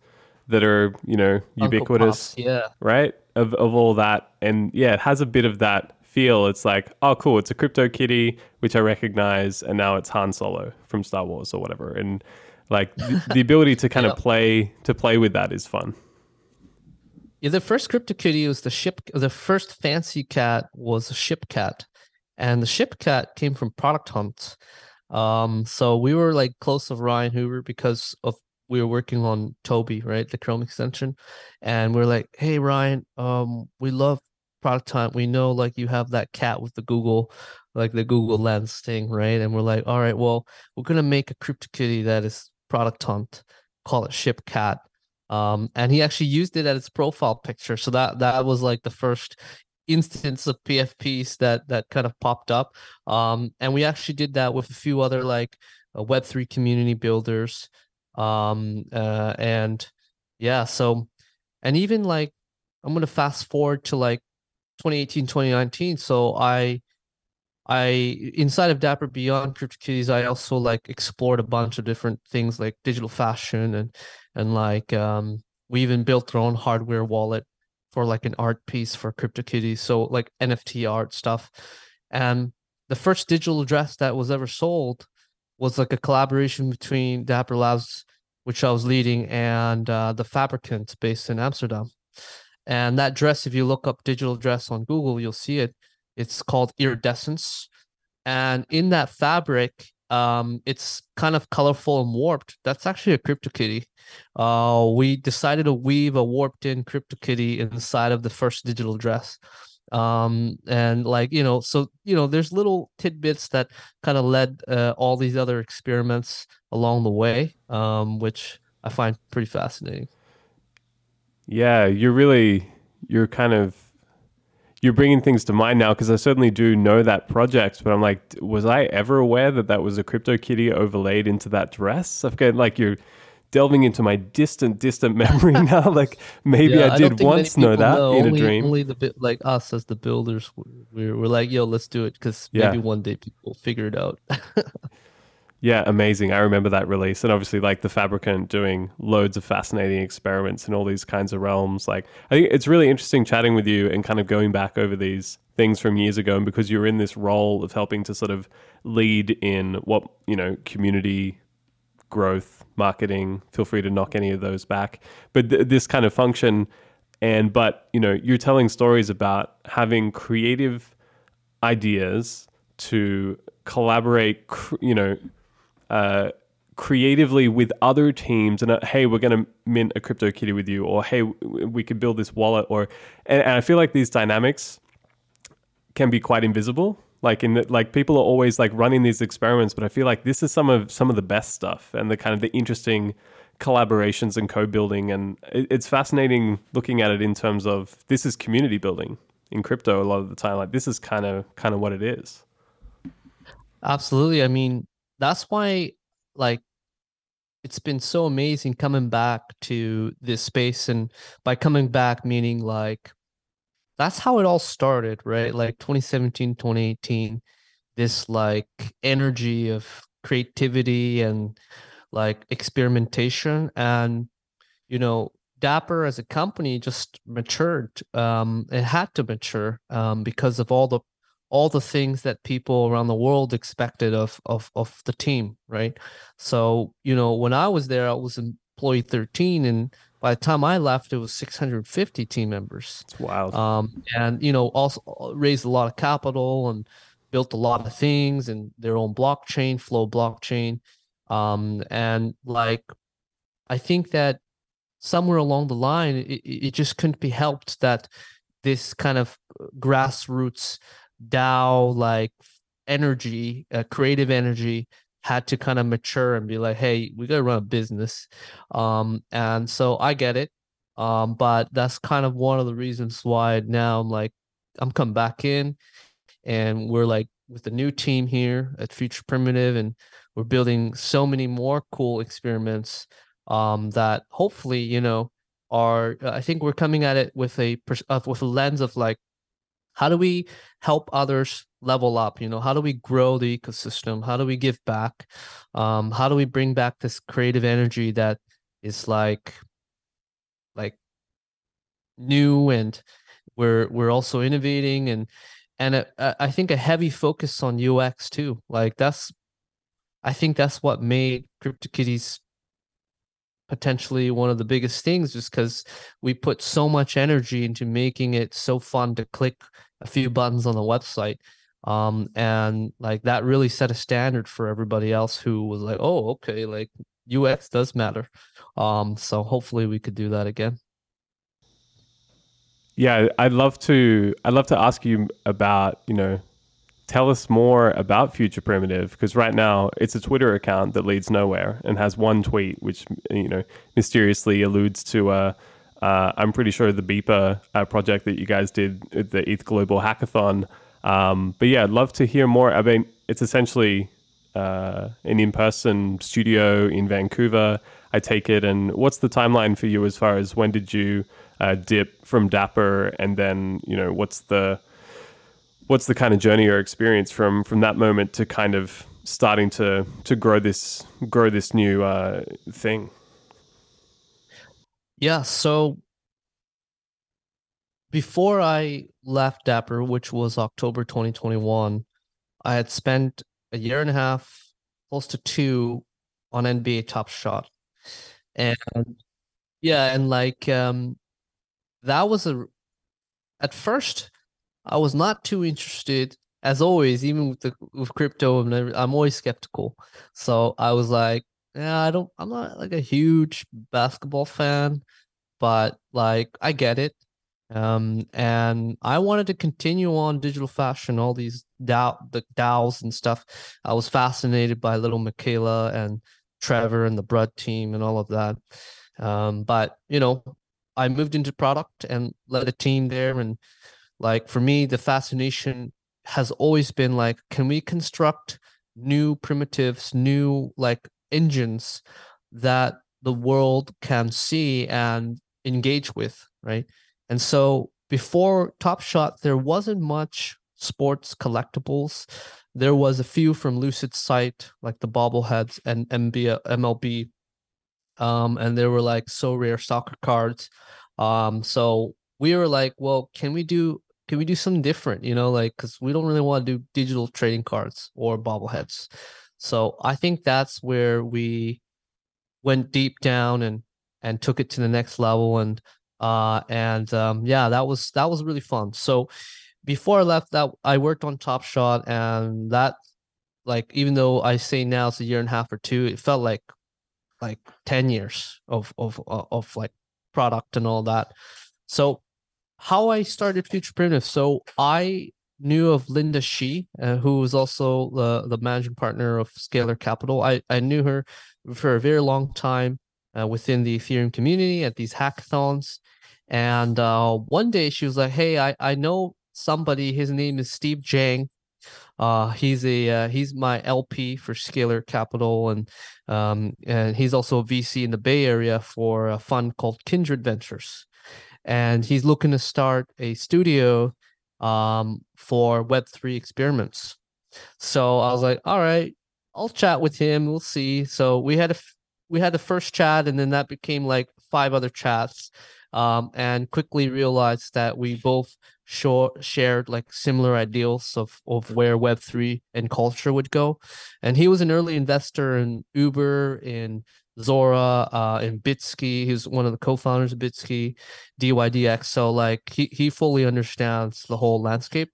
that are, you know, ubiquitous. yeah. Right? Of of all that. And yeah, it has a bit of that feel. It's like, oh cool, it's a crypto kitty, which I recognize, and now it's Han Solo from Star Wars or whatever. And like the, the ability to kind (laughs) yeah. of play to play with that is fun. Yeah, the first CryptoKitty was the ship. The first fancy cat was a ship cat, and the ship cat came from Product Hunt. Um, so we were like close of Ryan Hoover because of we were working on Toby, right, the Chrome extension, and we are like, hey Ryan, um, we love Product Hunt. We know like you have that cat with the Google, like the Google Lens thing, right? And we're like, all right, well, we're gonna make a CryptoKitty that is Product Hunt, call it Ship Cat um, and he actually used it as his profile picture. So that that was like the first instance of PFPs that that kind of popped up. Um, and we actually did that with a few other like uh, Web three community builders. Um, uh, and yeah, so and even like I'm gonna fast forward to like 2018, 2019. So I I inside of Dapper Beyond CryptoKitties, I also like explored a bunch of different things like digital fashion and and like um, we even built our own hardware wallet for like an art piece for CryptoKitties, so like NFT art stuff. And the first digital address that was ever sold was like a collaboration between Dapper Labs which I was leading, and uh, the Fabricant based in Amsterdam. And that dress, if you look up digital dress on Google, you'll see it. It's called iridescence. And in that fabric, um, it's kind of colorful and warped. That's actually a CryptoKitty. Uh, we decided to weave a warped in CryptoKitty inside of the first digital dress. Um, and like, you know, so, you know, there's little tidbits that kind of led uh, all these other experiments along the way, um, which I find pretty fascinating. Yeah, you're really, you're kind of you're bringing things to mind now because I certainly do know that project, but I'm like, was I ever aware that that was a CryptoKitty overlaid into that dress? I've got like you're delving into my distant, distant (laughs) memory (laughs) now. like maybe yeah, I did I once know that know. in only, a dream. Only the bit like us as the builders, we're, we're like, yo, let's do it because maybe one day people figure it out. (laughs) Yeah, amazing. I remember that release. And obviously, like the Fabricant doing loads of fascinating experiments in all these kinds of realms. Like, I think it's really interesting chatting with you and kind of going back over these things from years ago. And because you're in this role of helping to sort of lead in what, you know, community growth, marketing, feel free to knock any of those back. But th- this kind of function. And, but, you know, you're telling stories about having creative ideas to collaborate, you know, uh, creatively with other teams and uh, hey we're going to mint a crypto kitty with you or hey we could build this wallet or and, and i feel like these dynamics can be quite invisible. Like in the, like people are always like running these experiments but i feel like this is some of some of the best stuff and the kind of the interesting collaborations and co-building and it, it's fascinating looking at it in terms of this is community building in crypto a lot of the time. Like this is kind of kind of what it is. Absolutely. I mean that's why like it's been so amazing coming back to this space and by coming back meaning like that's how it all started right? Like 2017 2018 this like energy of creativity and like experimentation. And you know dapper as a company just matured um it had to mature um because of all the all the things that people around the world expected of of of the team, right? So, you know, when I was there, I was employee 13 and by the time I left, it was 650 team members. Wild. Um, and you know, also uh, raised a lot of capital and built a lot of things and their own blockchain, Flow blockchain. Um, and like, I think that somewhere along the line, it, it just couldn't be helped that this kind of uh, grassroots DAO like energy, uh, creative energy had to kind of mature and be like, hey, we got to run a business. Um, and so I get it. Um, but that's kind of one of the reasons why now I'm like, I'm coming back in and we're like with the new team here at Future Primitive and we're building so many more cool experiments um, that hopefully, you know, are I think we're coming at it with a uh, with a lens of like how do we help others level up you know? How do we grow the ecosystem? How do we give back? Um how do we bring back this creative energy that is like like new and we're we're also innovating and and I think a heavy focus on UX too. Like that's I think that's what made CryptoKitties potentially one of the biggest things just because we put so much energy into making it so fun to click a few buttons on the website um and like that really set a standard for everybody else who was like oh okay like ux does matter. Um so hopefully we could do that again. Yeah i'd love to i'd love to ask you about you know tell us more about Future Primitive because right now it's a Twitter account that leads nowhere and has one tweet which you know mysteriously alludes to uh, uh, I'm pretty sure the Beeper uh, project that you guys did at the ETH Global Hackathon. Um, but yeah, I'd love to hear more. I mean, it's essentially uh, an in-person studio in Vancouver. I take it. And what's the timeline for you as far as when did you uh, dip from Dapper, and then you know what's the what's the kind of journey or experience from from that moment to kind of starting to to grow this grow this new uh, thing? Yeah, so before I left Dapper, which was October 2021, I had spent a year and a half, close to two, on NBA Top Shot. and yeah, and like um, that was a at first I was not too interested as always, even with the with crypto, I'm, always skeptical. So I was like, yeah, I don't, I'm not like a huge basketball fan, but like I get it. Um, and I wanted to continue on digital fashion, all these DAO, the DAOs and stuff. I was fascinated by little Miquela and Trevor and the Brud team and all of that. Um, but you know, I moved into product and led a team there. And like for me, the fascination has always been like, can we construct new primitives, new like engines that the world can see and engage with, right? And so before Top Shot, there wasn't much sports collectibles. There was a few from Lucid Sight, like the bobbleheads and MLB. Um, and there were like Sorare soccer cards. Um, so we were like, well, can we do can we do something different? You know, like because we don't really want to do digital trading cards or bobbleheads. So I think that's where we went deep down and and took it to the next level and uh and um yeah that was that was really fun so before i left that i worked on top shot and that like even though i say now it's a year and a half or two it felt like like 10 years of of of, of like product and all that so how I started Future Primitive. So I knew of Linda Xie, uh, who was also the, the managing partner of Scalar Capital. I, I knew her for a very long time uh, within the Ethereum community at these hackathons. And uh, one day she was like, Hey, I, I know somebody, his name is Steve Jang. Uh, he's a uh, he's my LP for Scalar Capital, and um, and he's also a VC in the Bay Area for a fund called Kindred Ventures and he's looking to start a studio um, for Web3 experiments. So I was like, all right, I'll chat with him. We'll see. So we had a we had the first chat, and then that became like five other chats, um, and quickly realized that we both short, shared like similar ideals of of where Web three and culture would go. And he was an early investor in Uber, in Zora, uh, and Bitski. He's one of the co-founders of Bitski, DYDX. So like he he fully understands the whole landscape.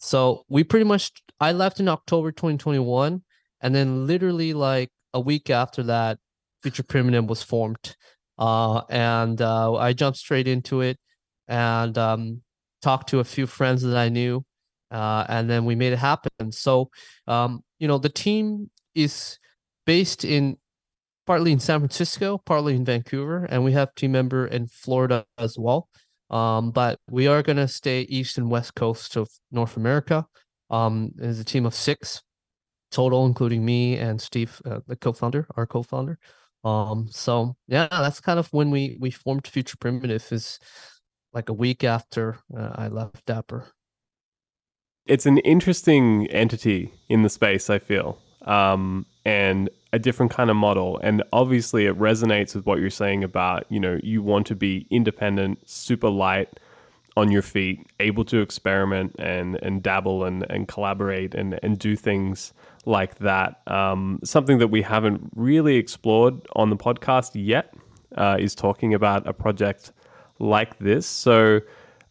So we pretty much I left in October 2021, and then literally like a week after that, Future Primitive was formed. Uh, and uh, I jumped straight into it and um, talked to a few friends that I knew, uh, and then we made it happen. So um, you know the team is based in partly in San Francisco, partly in Vancouver, and we have team member in Florida as well. Um, but we are going to stay east and west coast of North America. Um, there's a team of six total, including me and Steve, uh, the co-founder, our co-founder. Um, so yeah, that's kind of when we we formed Future Primitive. Is like a week after uh, I left Dapper. It's an interesting entity in the space. I feel. Um, and a different kind of model. And obviously, it resonates with what you're saying about, you know, you want to be independent, super light on your feet, able to experiment and, and dabble and, and collaborate and, and do things like that. Um, something that we haven't really explored on the podcast yet uh, is talking about a project like this. So,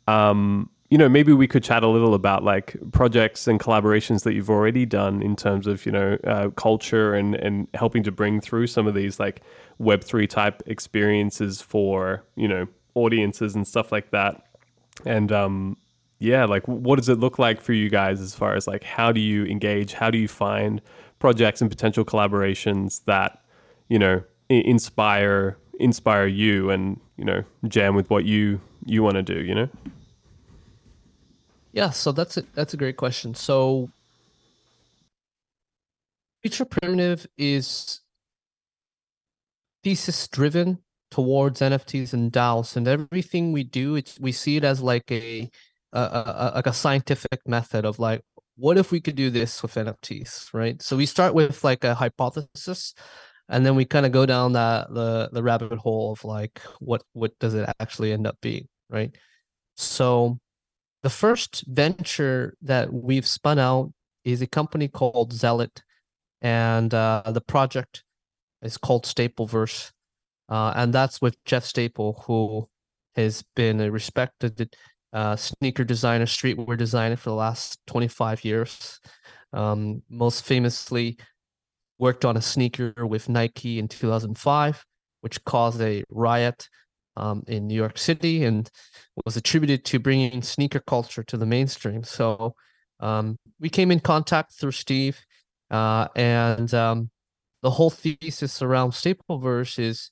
um, you know, maybe we could chat a little about like projects and collaborations that you've already done in terms of, you know, uh, culture and, and helping to bring through some of these like Web3 type experiences for, you know, audiences and stuff like that. And, um, yeah, like what does it look like for you guys as far as like how do you engage? How do you find projects and potential collaborations that, you know, inspire inspire you and, you know, jam with what you you want to do, you know? Yeah, so that's a that's a great question. So Future Primitive is thesis driven towards NFTs and DAOs, and everything we do, it's we see it as like a, a, a like a scientific method of like, what if we could do this with NFTs, right? So we start with like a hypothesis, and then we kind of go down that the the rabbit hole of like, what what does it actually end up being, right? So the first venture that we've spun out is a company called Zealot, and uh, the project is called Stapleverse. uh, and that's with Jeff Staple, who has been a respected uh, sneaker designer, streetwear designer for the last 25 years. Um, most famously, worked on a sneaker with Nike in 2005, which caused a riot um, in New York City and was attributed to bringing sneaker culture to the mainstream. So um, we came in contact through Steve, uh, and um, the whole thesis around Stapleverse is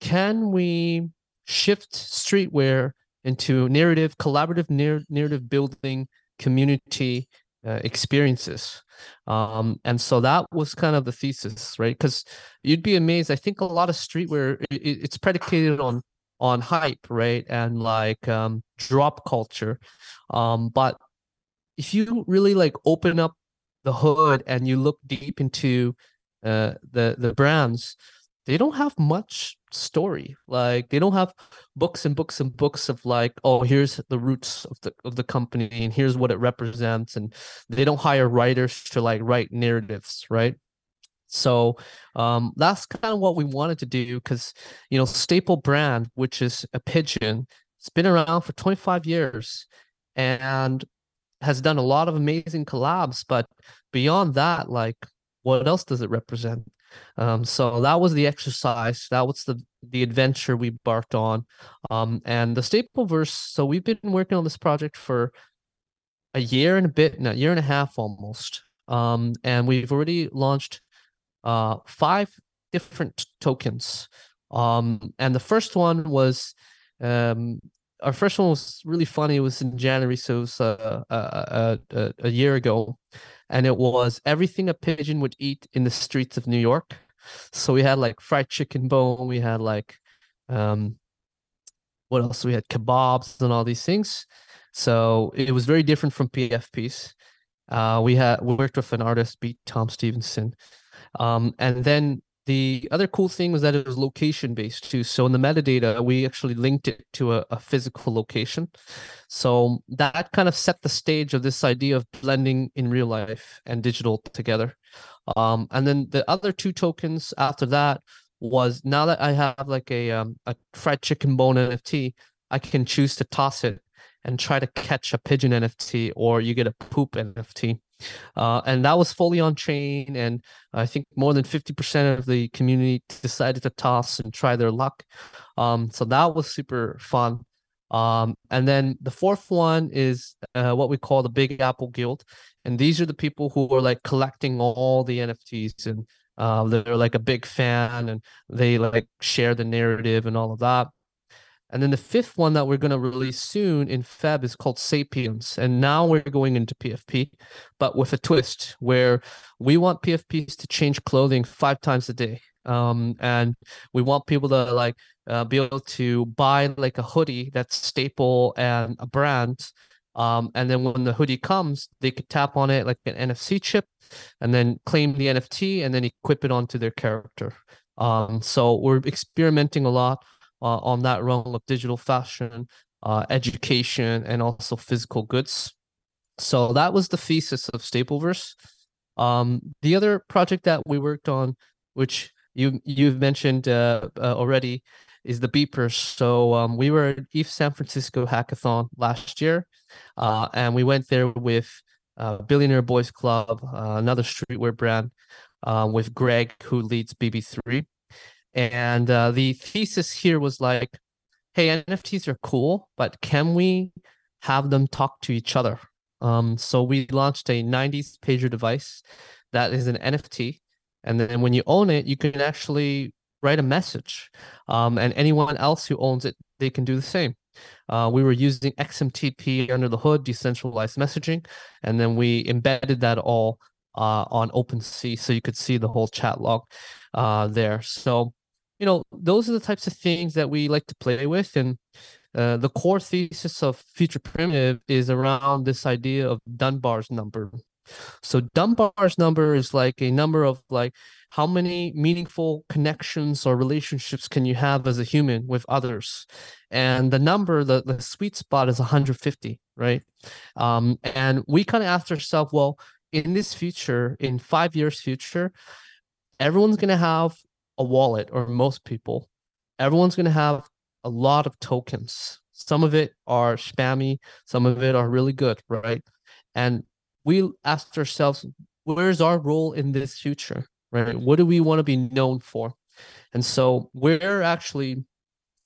can we shift streetwear into narrative, collaborative narr- narrative building community uh, experiences. Um, and so that was kind of the thesis, right? Because you'd be amazed. I think a lot of streetwear it, it's predicated on on hype, right, and like um, drop culture. Um, but if you really like open up the hood and you look deep into uh, the the brands, they don't have much story. Like they don't have books and books and books of like, oh, here's the roots of the of the company and here's what it represents. And they don't hire writers to like write narratives, right? So um, that's kind of what we wanted to do because you know staple brand, which is a pigeon, it's been around for 25 years and has done a lot of amazing collabs. But beyond that, like what else does it represent? Um, so that was the exercise. That was the the adventure we embarked on. Um, and the Stapleverse. So we've been working on this project for a year and a bit, a year and a half almost. Um, and we've already launched uh, five different tokens. Um, and the first one was um, our first one was really funny. It was in January, so it was uh, a, a, a year ago and it was everything a pigeon would eat in the streets of New York. So we had like fried chicken bone, we had like um what else? We had kebabs and all these things. So it was very different from PFPs. Uh, we had we worked with an artist, beat Tom Stevenson, um, and then the other cool thing was that it was location based too. So in the metadata, we actually linked it to a, a, physical location. So that kind of set the stage of this idea of blending in real life and digital together. Um, and then the other two tokens after that was now that I have like a um, a fried chicken bone NFT, I can choose to toss it and try to catch a pigeon NFT, or you get a poop NFT. Uh, and that was fully on chain. And I think more than 50% of the community decided to toss and try their luck. Um, so that was super fun. Um, and then the fourth one is uh, what we call the Big Apple Guild. And these are the people who are like collecting all the NFTs and uh, they're like a big fan and they like share the narrative and all of that. And then the fifth one that we're going to release soon in Feb is called Sapiens. And now we're going into PFP, but with a twist where we want PFPs to change clothing five times a day. Um, and we want people to like uh, be able to buy like a hoodie that's staple and a brand. Um, and then when the hoodie comes, they could tap on it like an NFC chip and then claim the NFT and then equip it onto their character. Um, so we're experimenting a lot uh, on that realm of digital fashion, uh, education, and also physical goods. So that was the thesis of Stapleverse. Um, the other project that we worked on, which you you've mentioned uh, uh, already, is the beepers. So um, we were at ETH San Francisco Hackathon last year, uh, and we went there with uh, Billionaire Boys Club, another streetwear brand, with Greg, who leads BB3. And uh, the thesis here was like, hey, NFTs are cool, but can we have them talk to each other? Um, so we launched a 90s pager device that is an NFT. And then when you own it, you can actually write a message. Um, and anyone else who owns it, they can do the same. Uh, we were using XMTP under the hood, decentralized messaging, and then we embedded that all uh, on OpenSea so you could see the whole chat log uh, there. So you know, those are the types of things that we like to play with. And uh, the core thesis of Future Primitive is around this idea of Dunbar's number. So Dunbar's number is like a number of like how many meaningful connections or relationships can you have as a human with others, and the number, the the sweet spot is 150, right? Um, and we kind of asked ourselves, well, in this future, in five years future, everyone's gonna have a wallet or most people everyone's going to have a lot of tokens. Some of it are spammy, some of it are really good, right? And we asked ourselves, where's our role in this future, right? What do we want to be known for? And so we're actually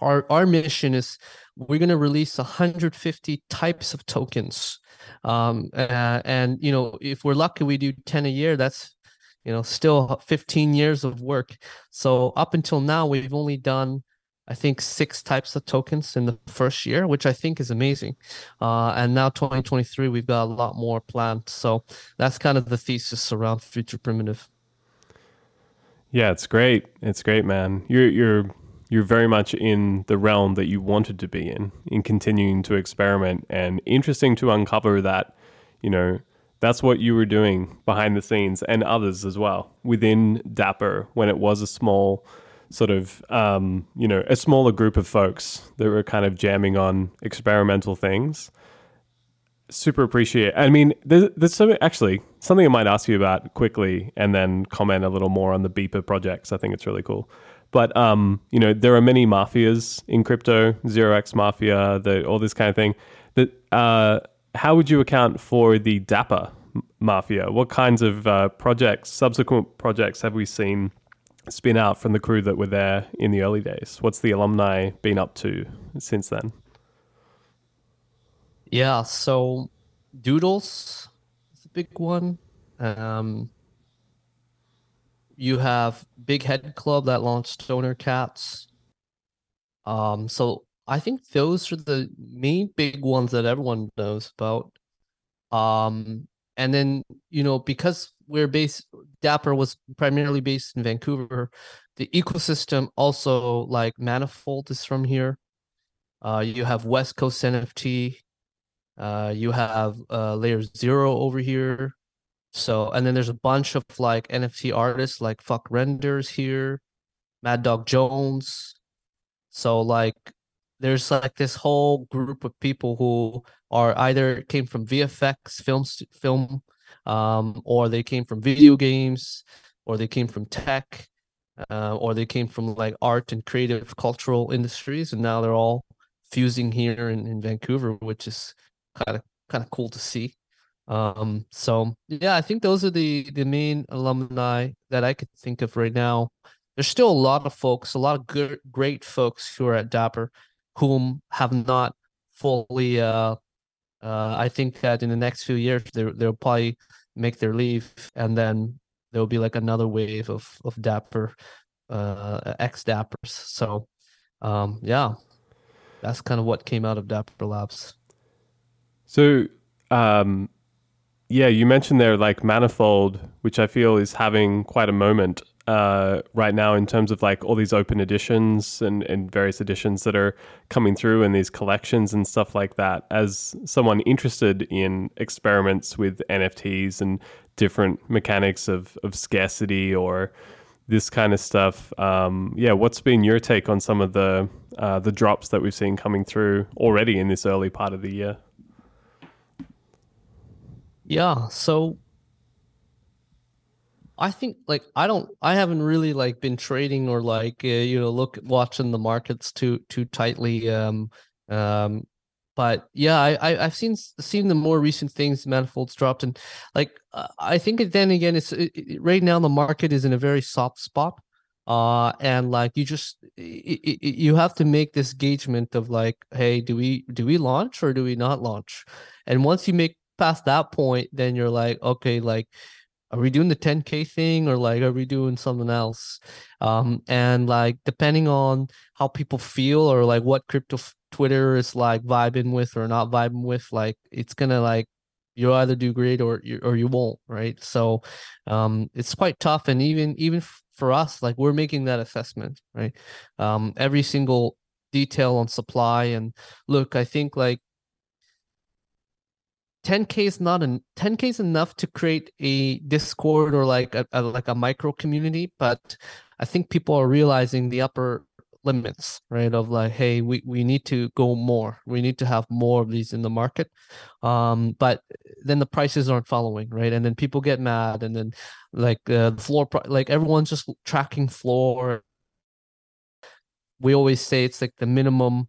our our mission is we're going to release 150 types of tokens um and you know if we're lucky we do 10 a year that's you know still 15 years of work. So up until now we've only done i think six types of tokens in the first year which i think is amazing. Uh, and now 2023 we've got a lot more planned. So that's kind of the thesis around future primitive. Yeah it's great. It's great man. You're you're you're very much in the realm that you wanted to be in in continuing to experiment and interesting to uncover that you know that's what you were doing behind the scenes and others as well within Dapper when it was a small sort of um, you know a smaller group of folks that were kind of jamming on experimental things. Super appreciate. I mean, there's, there's something actually something I might ask you about quickly, and then comment a little more on the Beeper projects. I think it's really cool. But um, you know, there are many mafias in crypto, zero X mafia, the, all this kind of thing. That uh, how would you account for the Dapper mafia? What kinds of uh, projects, subsequent projects, have we seen spin out from the crew that were there in the early days? What's the alumni been up to since then? Yeah, so Doodles is a big one. Um, you have Big Head Club that launched Stoner Cats. Um, so I think those are the main big ones that everyone knows about. Um, and then you know because we're based, Dapper was primarily based in Vancouver. The ecosystem also like Manifold is from here. Uh, you have West Coast NFT. Uh, you have uh, Layer Zero over here. So and then there's a bunch of like NFT artists like Fuck Renders here, Mad Dog Jones. So like there's like this whole group of people who are either came from VFX films film um, or they came from video games or they came from tech uh, or they came from like art and creative cultural industries and now they're all fusing here in, in Vancouver which is kind of kind of cool to see. Um so yeah I think those are the the main alumni that I could think of right now. There's still a lot of folks a lot of good great folks who are at Dapper whom have not fully uh, uh, I think that in the next few years they they'll probably make their leave and then there'll be like another wave of of dapper uh ex dappers so um yeah. That's kind of what came out of dapper labs. So um yeah you mentioned there like manifold which i feel is having quite a moment uh, right now in terms of like all these open editions and, and various editions that are coming through and these collections and stuff like that. As someone interested in experiments with NFTs and different mechanics of, of scarcity or this kind of stuff, um, yeah, what's been your take on some of the uh, the drops that we've seen coming through already in this early part of the year? Yeah, so I think like I don't I haven't really like been trading or like uh, you know look watching the markets too too tightly um um but yeah I, I have seen seen the more recent things manifolds dropped and like uh, I think then again it's it, it, right now the market is in a very soft spot uh and like you just it, you have to make this engagement of like hey do we do we launch or do we not launch? And once you make past that point then you're like okay like are we doing the 10k thing or like are we doing something else? Um and like depending on how people feel or like what crypto f- twitter is like vibing with or not vibing with like it's gonna like you'll either do great or you or you won't right? So um it's quite tough and even even for us like we're making that assessment right? Um every single detail on supply and look i think like 10k is not an 10k is enough to create a discord or like a, a, like a micro community but i think people are realizing the upper limits right of like hey we, we need to go more. We need to have more of these in the market. Um but then the prices aren't following right? And then people get mad and then like uh, the floor like everyone's just tracking floor. We always say it's like the minimum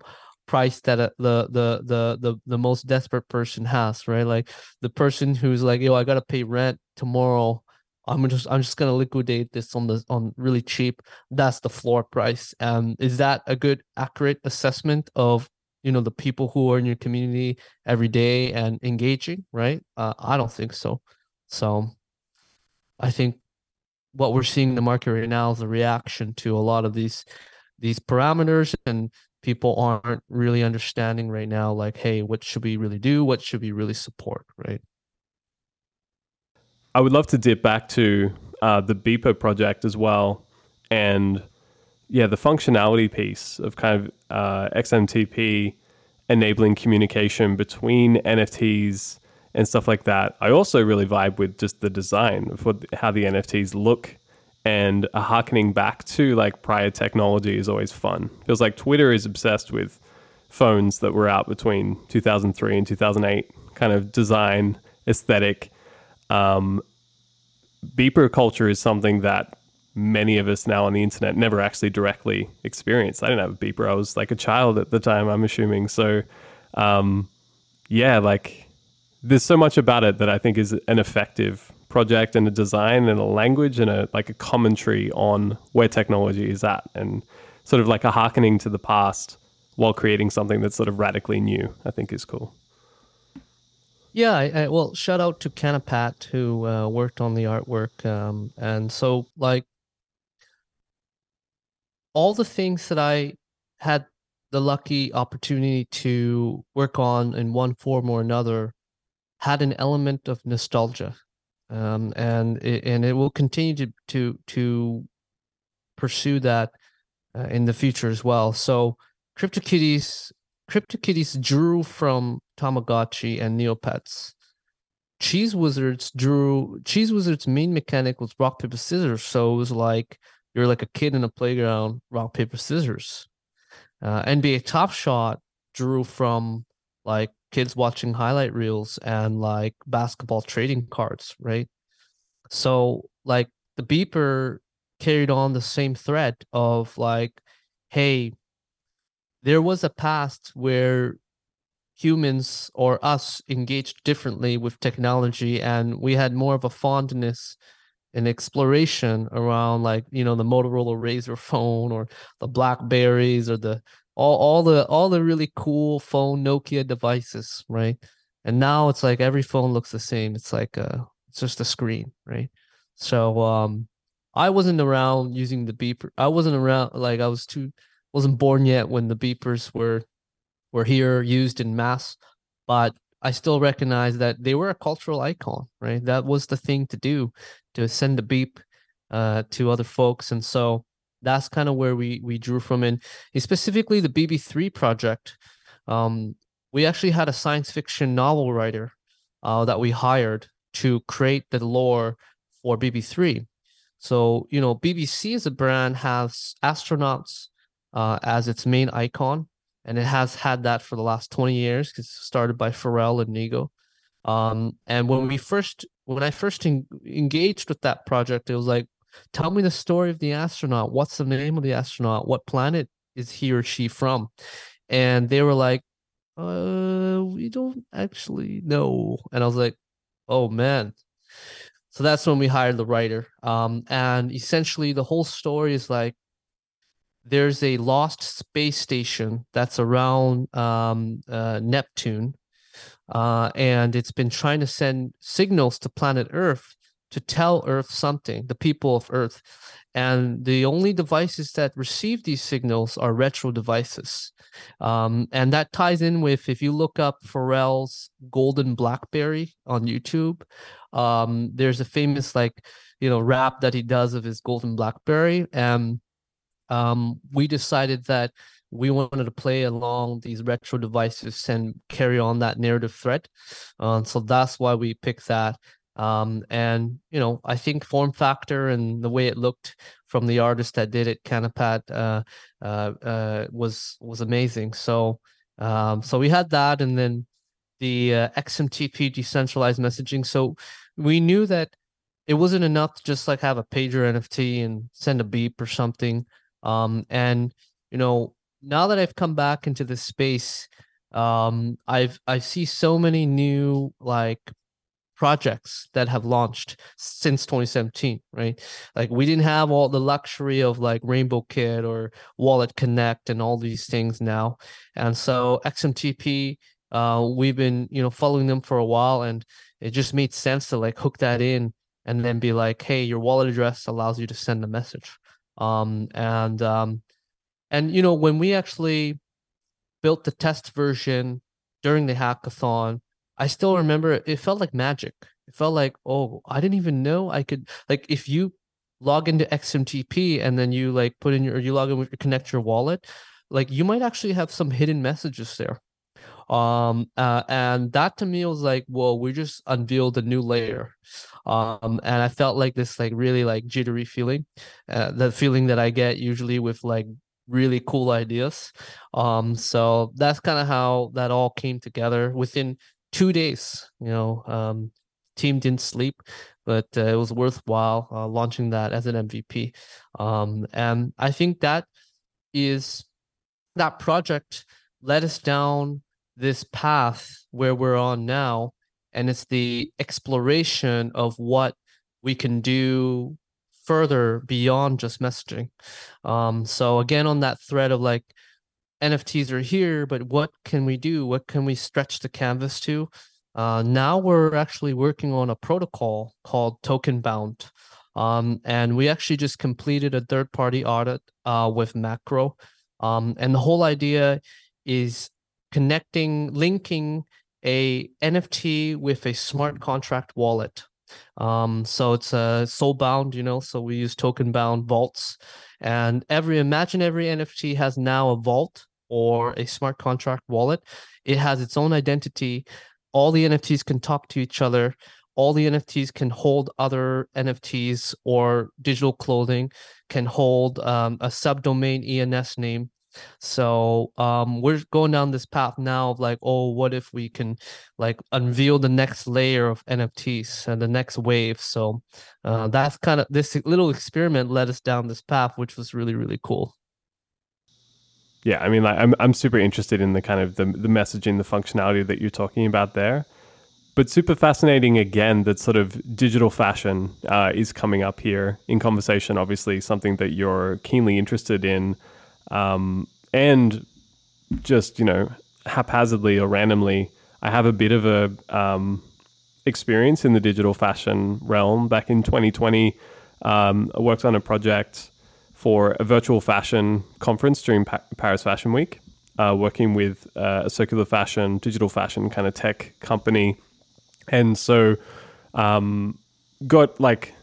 price that uh, the the the the the most desperate person has, right? Like the person who's like, yo, I gotta pay rent tomorrow. I'm just I'm just gonna liquidate this on the on really cheap. That's the floor price. Um, is that a good accurate assessment of you know the people who are in your community every day and engaging? Right? Uh, I don't think so. So, I think what we're seeing in the market right now is a reaction to a lot of these these parameters and people aren't really understanding right now like hey what should we really do? What should we really support right? I would love to dip back to uh, the beeper project as well and yeah the functionality piece of kind of uh, xmtp enabling communication between nfts and stuff like that. I also really vibe with just the design of what, how the nfts look and a harkening back to like prior technology is always fun. Feels like Twitter is obsessed with phones that were out between 2003 and 2008, kind of design aesthetic. Um, beeper culture is something that many of us now on the internet never actually directly experienced. I didn't have a beeper. I was like a child at the time, I'm assuming. So, um, yeah, like there's so much about it that I think is an effective project and a design and a language and a like a commentary on where technology is at and sort of like a hearkening to the past while creating something that's sort of radically new i think is cool. Yeah I, I, well shout out to canapat who uh, worked on the artwork um, and so like all the things that i had the lucky opportunity to work on in one form or another had an element of nostalgia um, and it, and it will continue to to to pursue that uh, in the future as well. So CryptoKitties CryptoKitties drew from Tamagotchi and Neopets. Cheeze Wizards drew Cheeze Wizards' main mechanic was rock paper scissors, so it was like you're like a kid in a playground, rock paper scissors. Uh, NBA Top Shot drew from like kids watching highlight reels and like basketball trading cards, right? So like the beeper carried on the same thread of like, hey, there was a past where humans or us engaged differently with technology and we had more of a fondness and exploration around like you know the motorola razr phone or the blackberries or the all all the all the really cool phone Nokia devices, right? And now it's like every phone looks the same. It's like uh it's just a screen, right? So um I wasn't around using the beeper. I wasn't around like I was too wasn't born yet when the beepers were were here used in mass, but I still recognize that they were a cultural icon, right? That was the thing to do to send a beep uh, to other folks. And so that's kind of where we we drew from and specifically the bb3 project. Um, we actually had a science fiction novel writer uh, that we hired to create the lore for bb3 so you know bbc as a brand has astronauts uh, as its main icon and it has had that for the last 20 years because it started by pharrell and nigo um, and when we first when i first en- engaged with that project it was like Tell me the story of the astronaut. What's the name of the astronaut? What planet is he or she from? And they were like, uh, we don't actually know. And I was like, oh man. So that's when we hired the writer. Um, and essentially the whole story is like there's a lost space station that's around um, uh, Neptune. Uh, and it's been trying to send signals to planet Earth to tell Earth something, the people of Earth. And the only devices that receive these signals are retro devices. Um, and that ties in with if you look up Pharrell's Golden Blackberry on YouTube, um, there's a famous like, you know, rap that he does of his Golden Blackberry. And um, we decided that we wanted to play along these retro devices and carry on that narrative thread. Uh, so that's why we picked that. Um, and you know, I think form factor and the way it looked from the artist that did it, Canapat, uh, uh, uh, was was amazing. So, um, so we had that, and then the uh, XMTP decentralized messaging. So we knew that it wasn't enough to just like have a pager NFT and send a beep or something. Um, and you know, now that I've come back into this space, um, I've I see so many new like projects that have launched since 2017 right? Like we didn't have all the luxury of like rainbow kit or wallet connect and all these things now. And so xmtp uh, we've been you know following them for a while and it just made sense to like hook that in and then be like hey your wallet address allows you to send a message. Um and um and you know when we actually built the test version during the hackathon I still remember it felt like magic. It felt like, oh, I didn't even know I could like if you log into XMTP and then you like put in your you log in with connect your wallet, like you might actually have some hidden messages there. Um uh, and that to me was like, well, we just unveiled a new layer. Um and I felt like this like really like jittery feeling. Uh, the feeling that I get usually with like really cool ideas. Um, so that's kind of how that all came together within two days. You know, um, team didn't sleep, but uh, it was worthwhile uh, launching that as an MVP. Um, and I think that is that project led us down this path where we're on now, and it's the exploration of what we can do further beyond just messaging. Um, so again, on that thread of like NFTs are here, but what can we do? What can we stretch the canvas to? Uh, now we're actually working on a protocol called Token Bound. Um, and we actually just completed a third party audit uh, with Macro. Um, and the whole idea is connecting, linking a NFT with a smart contract wallet. Um, so it's a uh, soul bound, you know, so we use token bound vaults. And every imagine every NFT has now a vault or a smart contract wallet. It has its own identity. All the NFTs can talk to each other. All the NFTs can hold other NFTs or digital clothing, can hold um, a subdomain ENS name. So um, we're going down this path now of like, oh, what if we can like unveil the next layer of NFTs and the next wave? So uh, that's kind of this little experiment led us down this path, which was really really cool yeah, I mean, like, I'm I'm super interested in the kind of the the messaging, the functionality that you're talking about there. But super fascinating again that sort of digital fashion uh, is coming up here in conversation. Obviously, something that you're keenly interested in, um, and just you know haphazardly or randomly, I have a bit of a um, experience in the digital fashion realm. Back in 2020, um, I worked on a project for a virtual fashion conference during pa- Paris Fashion Week, uh, working with uh, a circular fashion, digital fashion kind of tech company. And so um, got like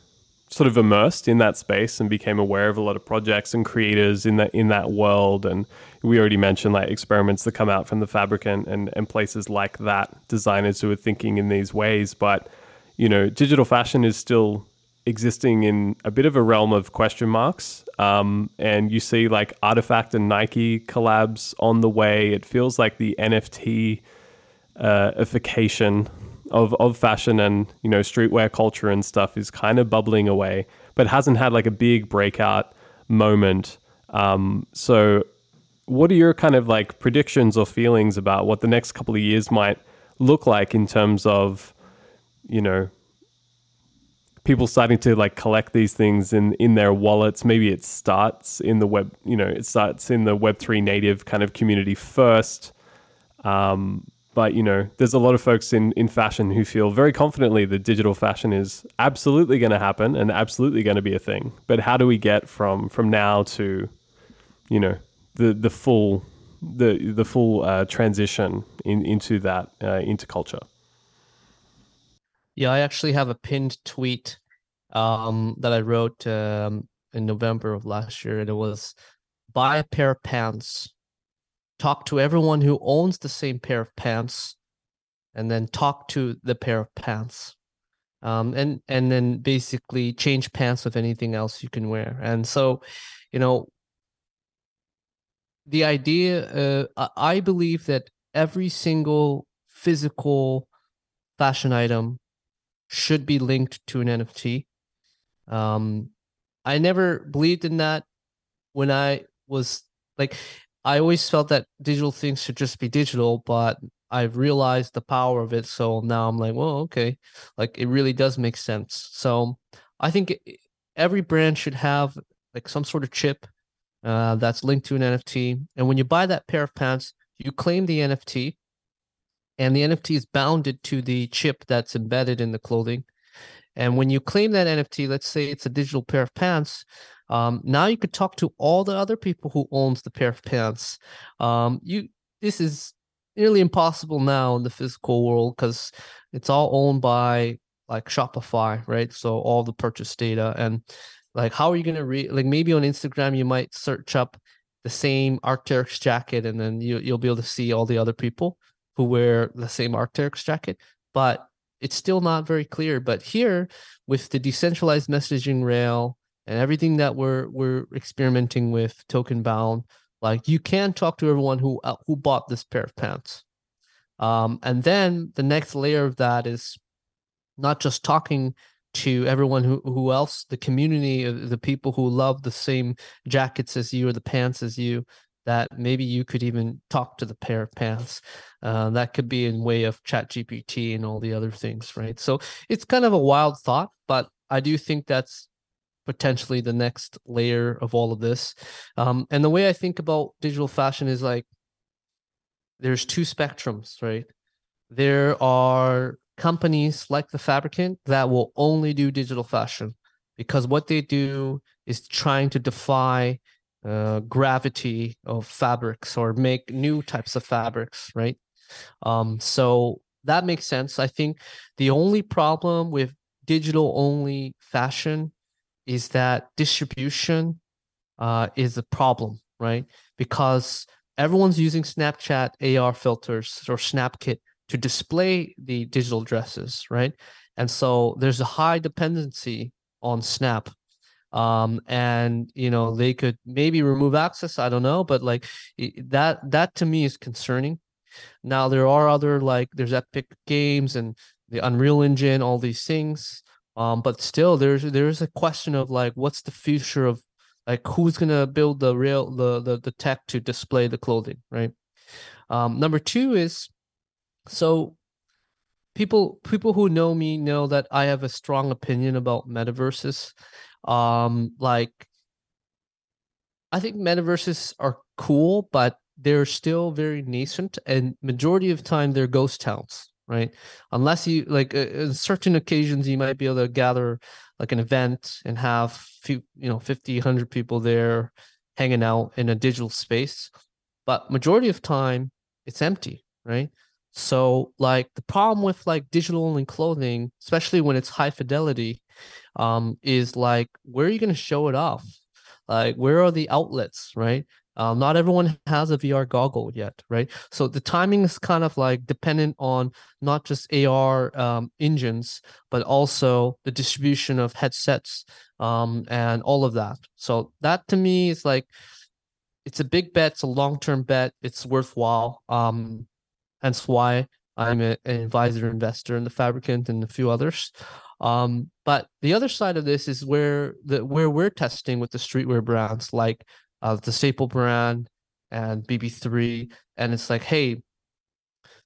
sort of immersed in that space and became aware of a lot of projects and creators in that in that world. And we already mentioned like experiments that come out from the Fabricant and, and places like that, designers who are thinking in these ways. But you know, digital fashion is still existing in a bit of a realm of question marks. Um, and you see like RTFKT and Nike collabs on the way. It feels like the NFT uh, ification of, of fashion and you know streetwear culture and stuff is kind of bubbling away, but hasn't had like a big breakout moment. Um, so, what are your kind of like predictions or feelings about what the next couple of years might look like in terms of you know people starting to like collect these things in in their wallets. Maybe it starts in the web you know it starts in the web3 native kind of community first. Um, but you know there's a lot of folks in in fashion who feel very confidently that digital fashion is absolutely going to happen and absolutely going to be a thing. But how do we get from from now to you know the the full the the full uh, transition in, into that uh, into culture yeah, I actually have a pinned tweet um, that I wrote um, in November of last year, and it was buy a pair of pants, talk to everyone who owns the same pair of pants, and then talk to the pair of pants. Um, and and then basically change pants with anything else you can wear. And so, you know, the idea, uh, I believe that every single physical fashion item should be linked to an NFT. Um, I never believed in that when I was like I always felt that digital things should just be digital, but I've realized the power of it. So now I'm like, well, okay, like it really does make sense. So I think every brand should have like some sort of chip uh, that's linked to an NFT. And when you buy that pair of pants, you claim the NFT, and the NFT is bounded to the chip that's embedded in the clothing. And when you claim that NFT, let's say it's a digital pair of pants, um, now you could talk to all the other people who owns the pair of pants. Um, you this is nearly impossible now in the physical world because it's all owned by like Shopify, right? So all the purchase data and like how are you gonna read like maybe on Instagram you might search up the same Arc'teryx jacket and then you you'll be able to see all the other people who wear the same Arc'teryx jacket. But it's still not very clear. But here with the decentralized messaging rail and everything that we're we're experimenting with token bound, like you can talk to everyone who uh, who bought this pair of pants. Um, and then the next layer of that is not just talking to everyone who, who else the community the people who love the same jackets as you or the pants as you that maybe you could even talk to the pair of pants. Uh, that could be in way of chat gpt and all the other things right? So it's kind of a wild thought but i do think that's potentially the next layer of all of this. Um, and the way i think about digital fashion is like there's two spectrums right? There are companies like the Fabricant that will only do digital fashion because what they do is trying to defy uh, gravity of fabrics or make new types of fabrics, right? Um, so that makes sense. I think the only problem with digital only fashion is that distribution uh, is a problem, right? Because everyone's using Snapchat AR filters or SnapKit to display the digital dresses, right? And so there's a high dependency on Snap. Um, and you know, they could maybe remove access, I don't know, but like that that to me is concerning. Now there are other like there's Epic Games and the Unreal Engine, all these things. Um, but still there's there's a question of like what's the future of like who's gonna build the real the the, the tech to display the clothing, right? Um, number two is so people people who know me know that I have a strong opinion about metaverses. Um, like I think metaverses are cool, but they're still very nascent, and majority of time they're ghost towns, right? Unless you like, uh, certain occasions you might be able to gather like an event and have few, you know, 50, 100 people there hanging out in a digital space, but majority of time it's empty, right? So like the problem with like digital only clothing, especially when it's high fidelity, um, is like where are you going to show it off? Like where are the outlets, right? Um, not everyone has a VR goggle yet, right? So the timing is kind of like dependent on not just AR um, engines, but also the distribution of headsets um, and all of that. So that to me is like it's a big bet. It's a long term bet. It's worthwhile. Um, hence why I'm a, an advisor investor in the Fabricant and a few others. Um, but the other side of this is where the where we're testing with the streetwear brands like uh, the Staple brand and BB3, and it's like, hey,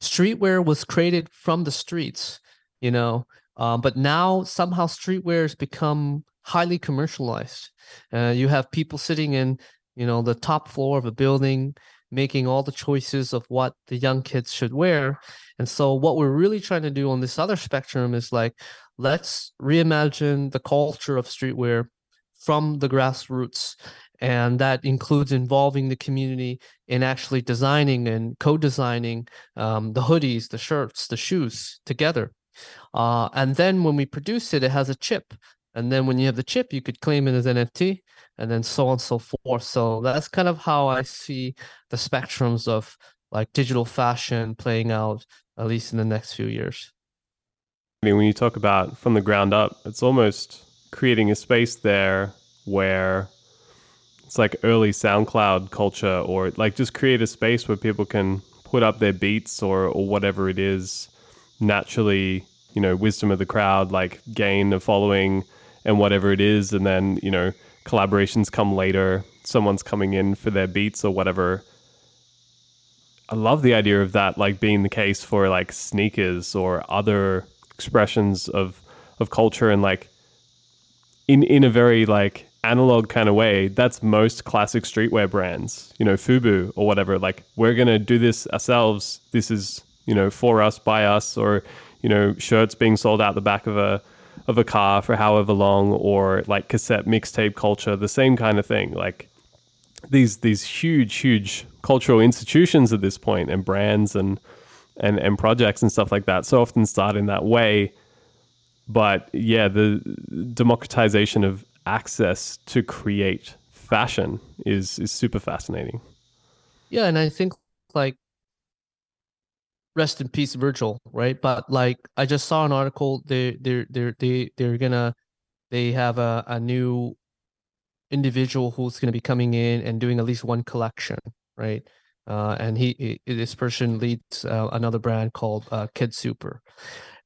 streetwear was created from the streets, you know, um, but now somehow streetwear has become highly commercialized. Uh, you have people sitting in, you know, the top floor of a building making all the choices of what the young kids should wear. And so what we're really trying to do on this other spectrum is like let's reimagine the culture of streetwear from the grassroots and that includes involving the community in actually designing and co-designing um, the hoodies the shirts the shoes together uh, and then when we produce it it has a chip and then when you have the chip you could claim it as nft and then so on and so forth. So that's kind of how I see the spectrums of like digital fashion playing out, at least in the next few years. I mean, when you talk about from the ground up, it's almost creating a space there where it's like early SoundCloud culture, or like just create a space where people can put up their beats or, or whatever it is naturally, you know, wisdom of the crowd, like gain a following and whatever it is, and then, you know, collaborations come later. Someone's coming in for their beats or whatever. I love the idea of that, like being the case for like sneakers or other expressions of of culture and like in in a very like analog kind of way. That's most classic streetwear brands, you know, Fubu or whatever. Like we're gonna do this ourselves. This is you know for us by us, or you know shirts being sold out the back of a of a car for however long, or like cassette mixtape culture, the same kind of thing. Like these these huge huge cultural institutions at this point and brands and and and projects and stuff like that. So often start in that way. But yeah the democratization of access to create fashion is is super fascinating. Yeah and i think like rest in peace virgil right? But like i just saw an article they they're they're they, they're gonna they have a, a new individual who's going to be coming in and doing at least one collection right uh, and he, he, this person leads uh, another brand called uh, KidSuper.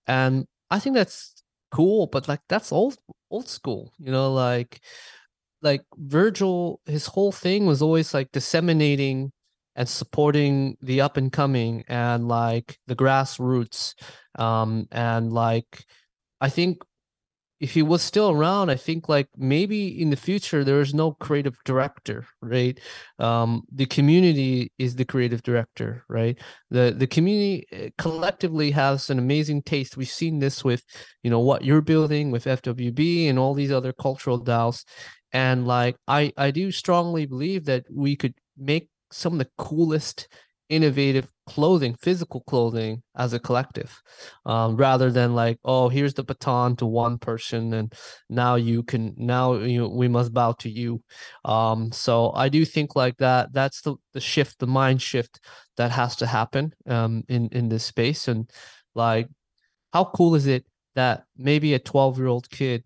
And i think that's cool but like that's old old school you know like like virgil his whole thing was always like disseminating and supporting the up and coming and like the grassroots um and like i think if he was still around i think like maybe in the future there is no creative director right? Um the community is the creative director right? The the community eh, collectively has an amazing taste. We've seen this with you know what you're building with fwb and all these other cultural DAOs. And like i i do strongly believe that we could make some of the coolest innovative clothing, physical clothing as a collective, um, rather than like, oh, here's the baton to one person, and now you can now you we must bow to you. Um, so I do think like that. That's the the shift, the mind shift that has to happen um, in in this space. And like, how cool is it that maybe a twelve year old kid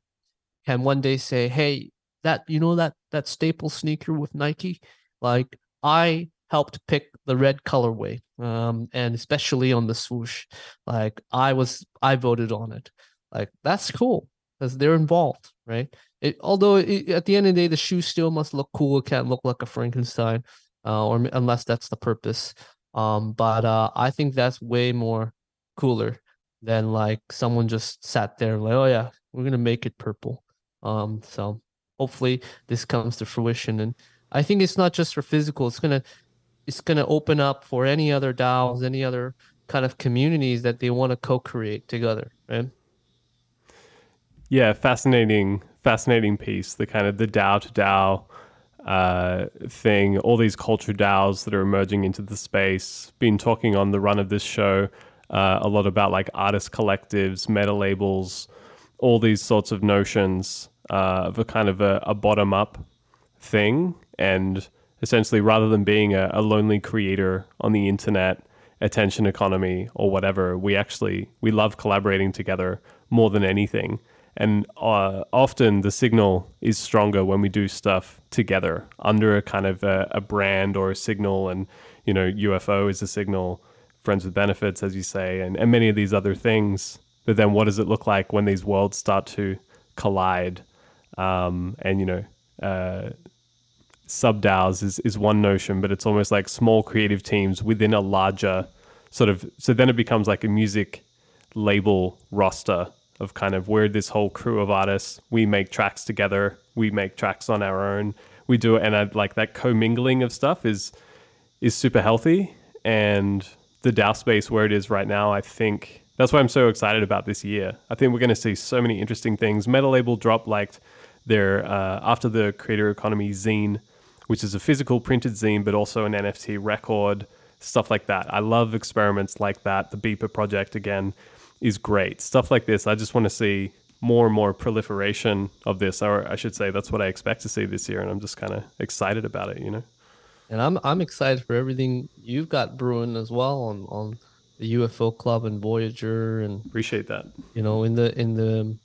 can one day say, hey, that you know that that staple sneaker with Nike, like I helped pick the red colorway um, and especially on the swoosh. Like i was i voted on it. Like that's cool because they're involved right? It, although it, at the end of the day the shoe still must look cool. It can't look like a frankenstein uh, or unless that's the purpose. Um, but uh, i think that's way more cooler than like someone just sat there like oh yeah we're gonna make it purple. Um, so hopefully this comes to fruition. And I think it's not just for physical. It's gonna it's going to open up for any other DAOs, any other kind of communities that they want to co-create together, right? Yeah, fascinating, fascinating piece. The kind of the DAO to DAO uh, thing, all these culture DAOs that are emerging into the space. Been talking on the run of this show uh, a lot about like artist collectives, meta labels, all these sorts of notions uh, of a kind of a, a bottom up thing and essentially rather than being a, a lonely creator on the internet attention economy or whatever we actually we love collaborating together more than anything. And uh, often the signal is stronger when we do stuff together under a kind of a, a, brand or a signal. And you know ufo is a signal friends with benefits as you say and, and many of these other things. But then what does it look like when these worlds start to collide? Um, and you know uh, sub DAOs is, is one notion, but it's almost like small creative teams within a larger sort of. So then it becomes like a music label roster of kind of we're this whole crew of artists. We make tracks together. We make tracks on our own. We do it, and I, like that commingling of stuff is is super healthy. And the DAO space where it is right now, I think that's why I'm so excited about this year. I think we're going to see so many interesting things. Meta Label drop like their uh, after the creator economy zine which is a physical printed zine, but also an NFT record, stuff like that. I love experiments like that. The BEEP3R project, again, is great. Stuff like this, I just want to see more and more proliferation of this, or I should say, that's what I expect to see this year, and I'm just kind of excited about it, you know. And I'm I'm excited for everything you've got brewing as well on on the UFO Club and Voyager, and appreciate that. You know, in the in the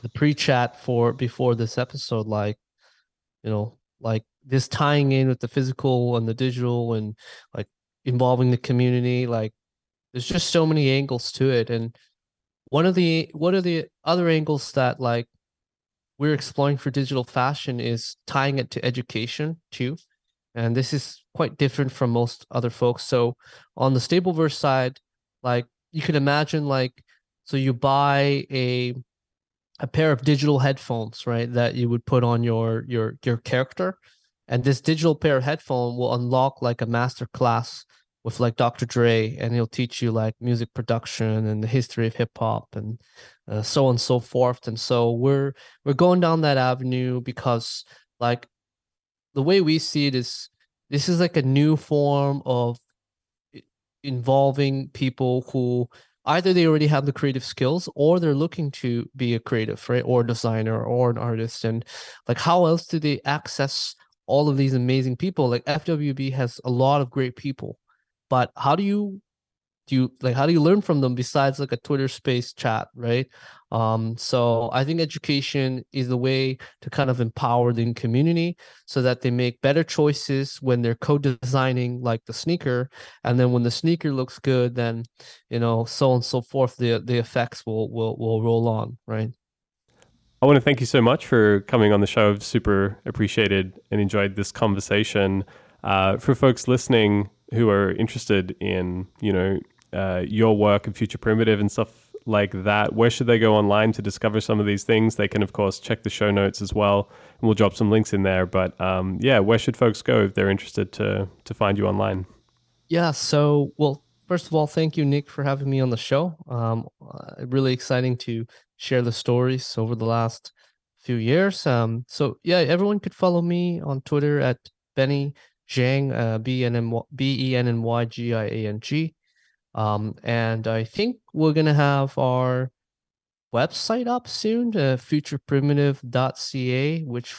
the pre-chat for before this episode, like, you know, like this tying in with the physical and the digital and like involving the community like there's just so many angles to it and one of the one of the other angles that like we're exploring for digital fashion is tying it to education too. And this is quite different from most other folks. So on the Stapleverse side, like you can imagine like so you buy a a pair of digital headphones, right, that you would put on your your your character. And this digital pair of headphone will unlock like a master class with like Dr. Dre, and he'll teach you like music production and the history of hip hop and uh, so on and so forth. And so we're we're going down that avenue because like the way we see it is this is like a new form of involving people who either they already have the creative skills or they're looking to be a creative right or designer or an artist and like how else do they access all of these amazing people like fwb has a lot of great people but how do you do you like how do you learn from them besides like a twitter space chat right? Um so i think education is the way to kind of empower the community so that they make better choices when they're co-designing like the sneaker and then when the sneaker looks good then you know so on and so forth the the effects will will will roll on right I want to thank you so much for coming on the show. I've super appreciated and enjoyed this conversation. Uh, for folks listening who are interested in, you know, uh, your work and Future Primitive and stuff like that, where should they go online to discover some of these things? They can, of course, check the show notes as well, and we'll drop some links in there. But um, yeah, where should folks go if they're interested to to find you online? Yeah. So, well, first of all, thank you, Nick, for having me on the show. Um, uh, really exciting to share the stories over the last few years. Um, so yeah, everyone could follow me on Twitter at Benny Giang, uh, B N N B E N N Y G I A N G. Um, and I think we're gonna have our website up soon, uh, futureprimitive.ca, which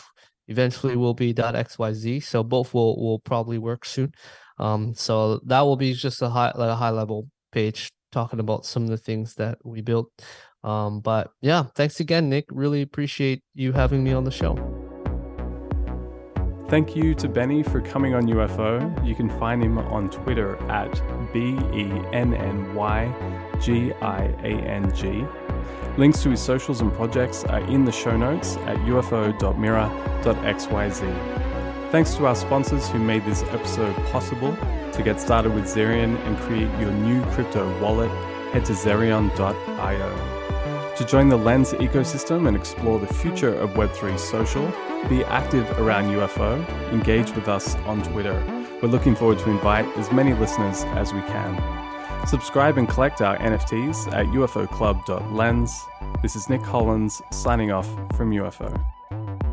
eventually will be .xyz. So both will will probably work soon. Um, so that will be just a high like a high level page talking about some of the things that we built. Um, but yeah, thanks again, Nick. Really appreciate you having me on the show. Thank you to Benny for coming on UFO. You can find him on Twitter at B E N N Y G I A N G. Links to his socials and projects are in the show notes at ufo.mira.xyz. Thanks to our sponsors who made this episode possible. To get started with Zerion and create your new crypto wallet, head to zerion.io. To join the Lens ecosystem and explore the future of Web3 social, be active around UFO, engage with us on Twitter. We're looking forward to invite as many listeners as we can. Subscribe and collect our NFTs at ufoclub.lens. This is Nick Hollins signing off from UFO.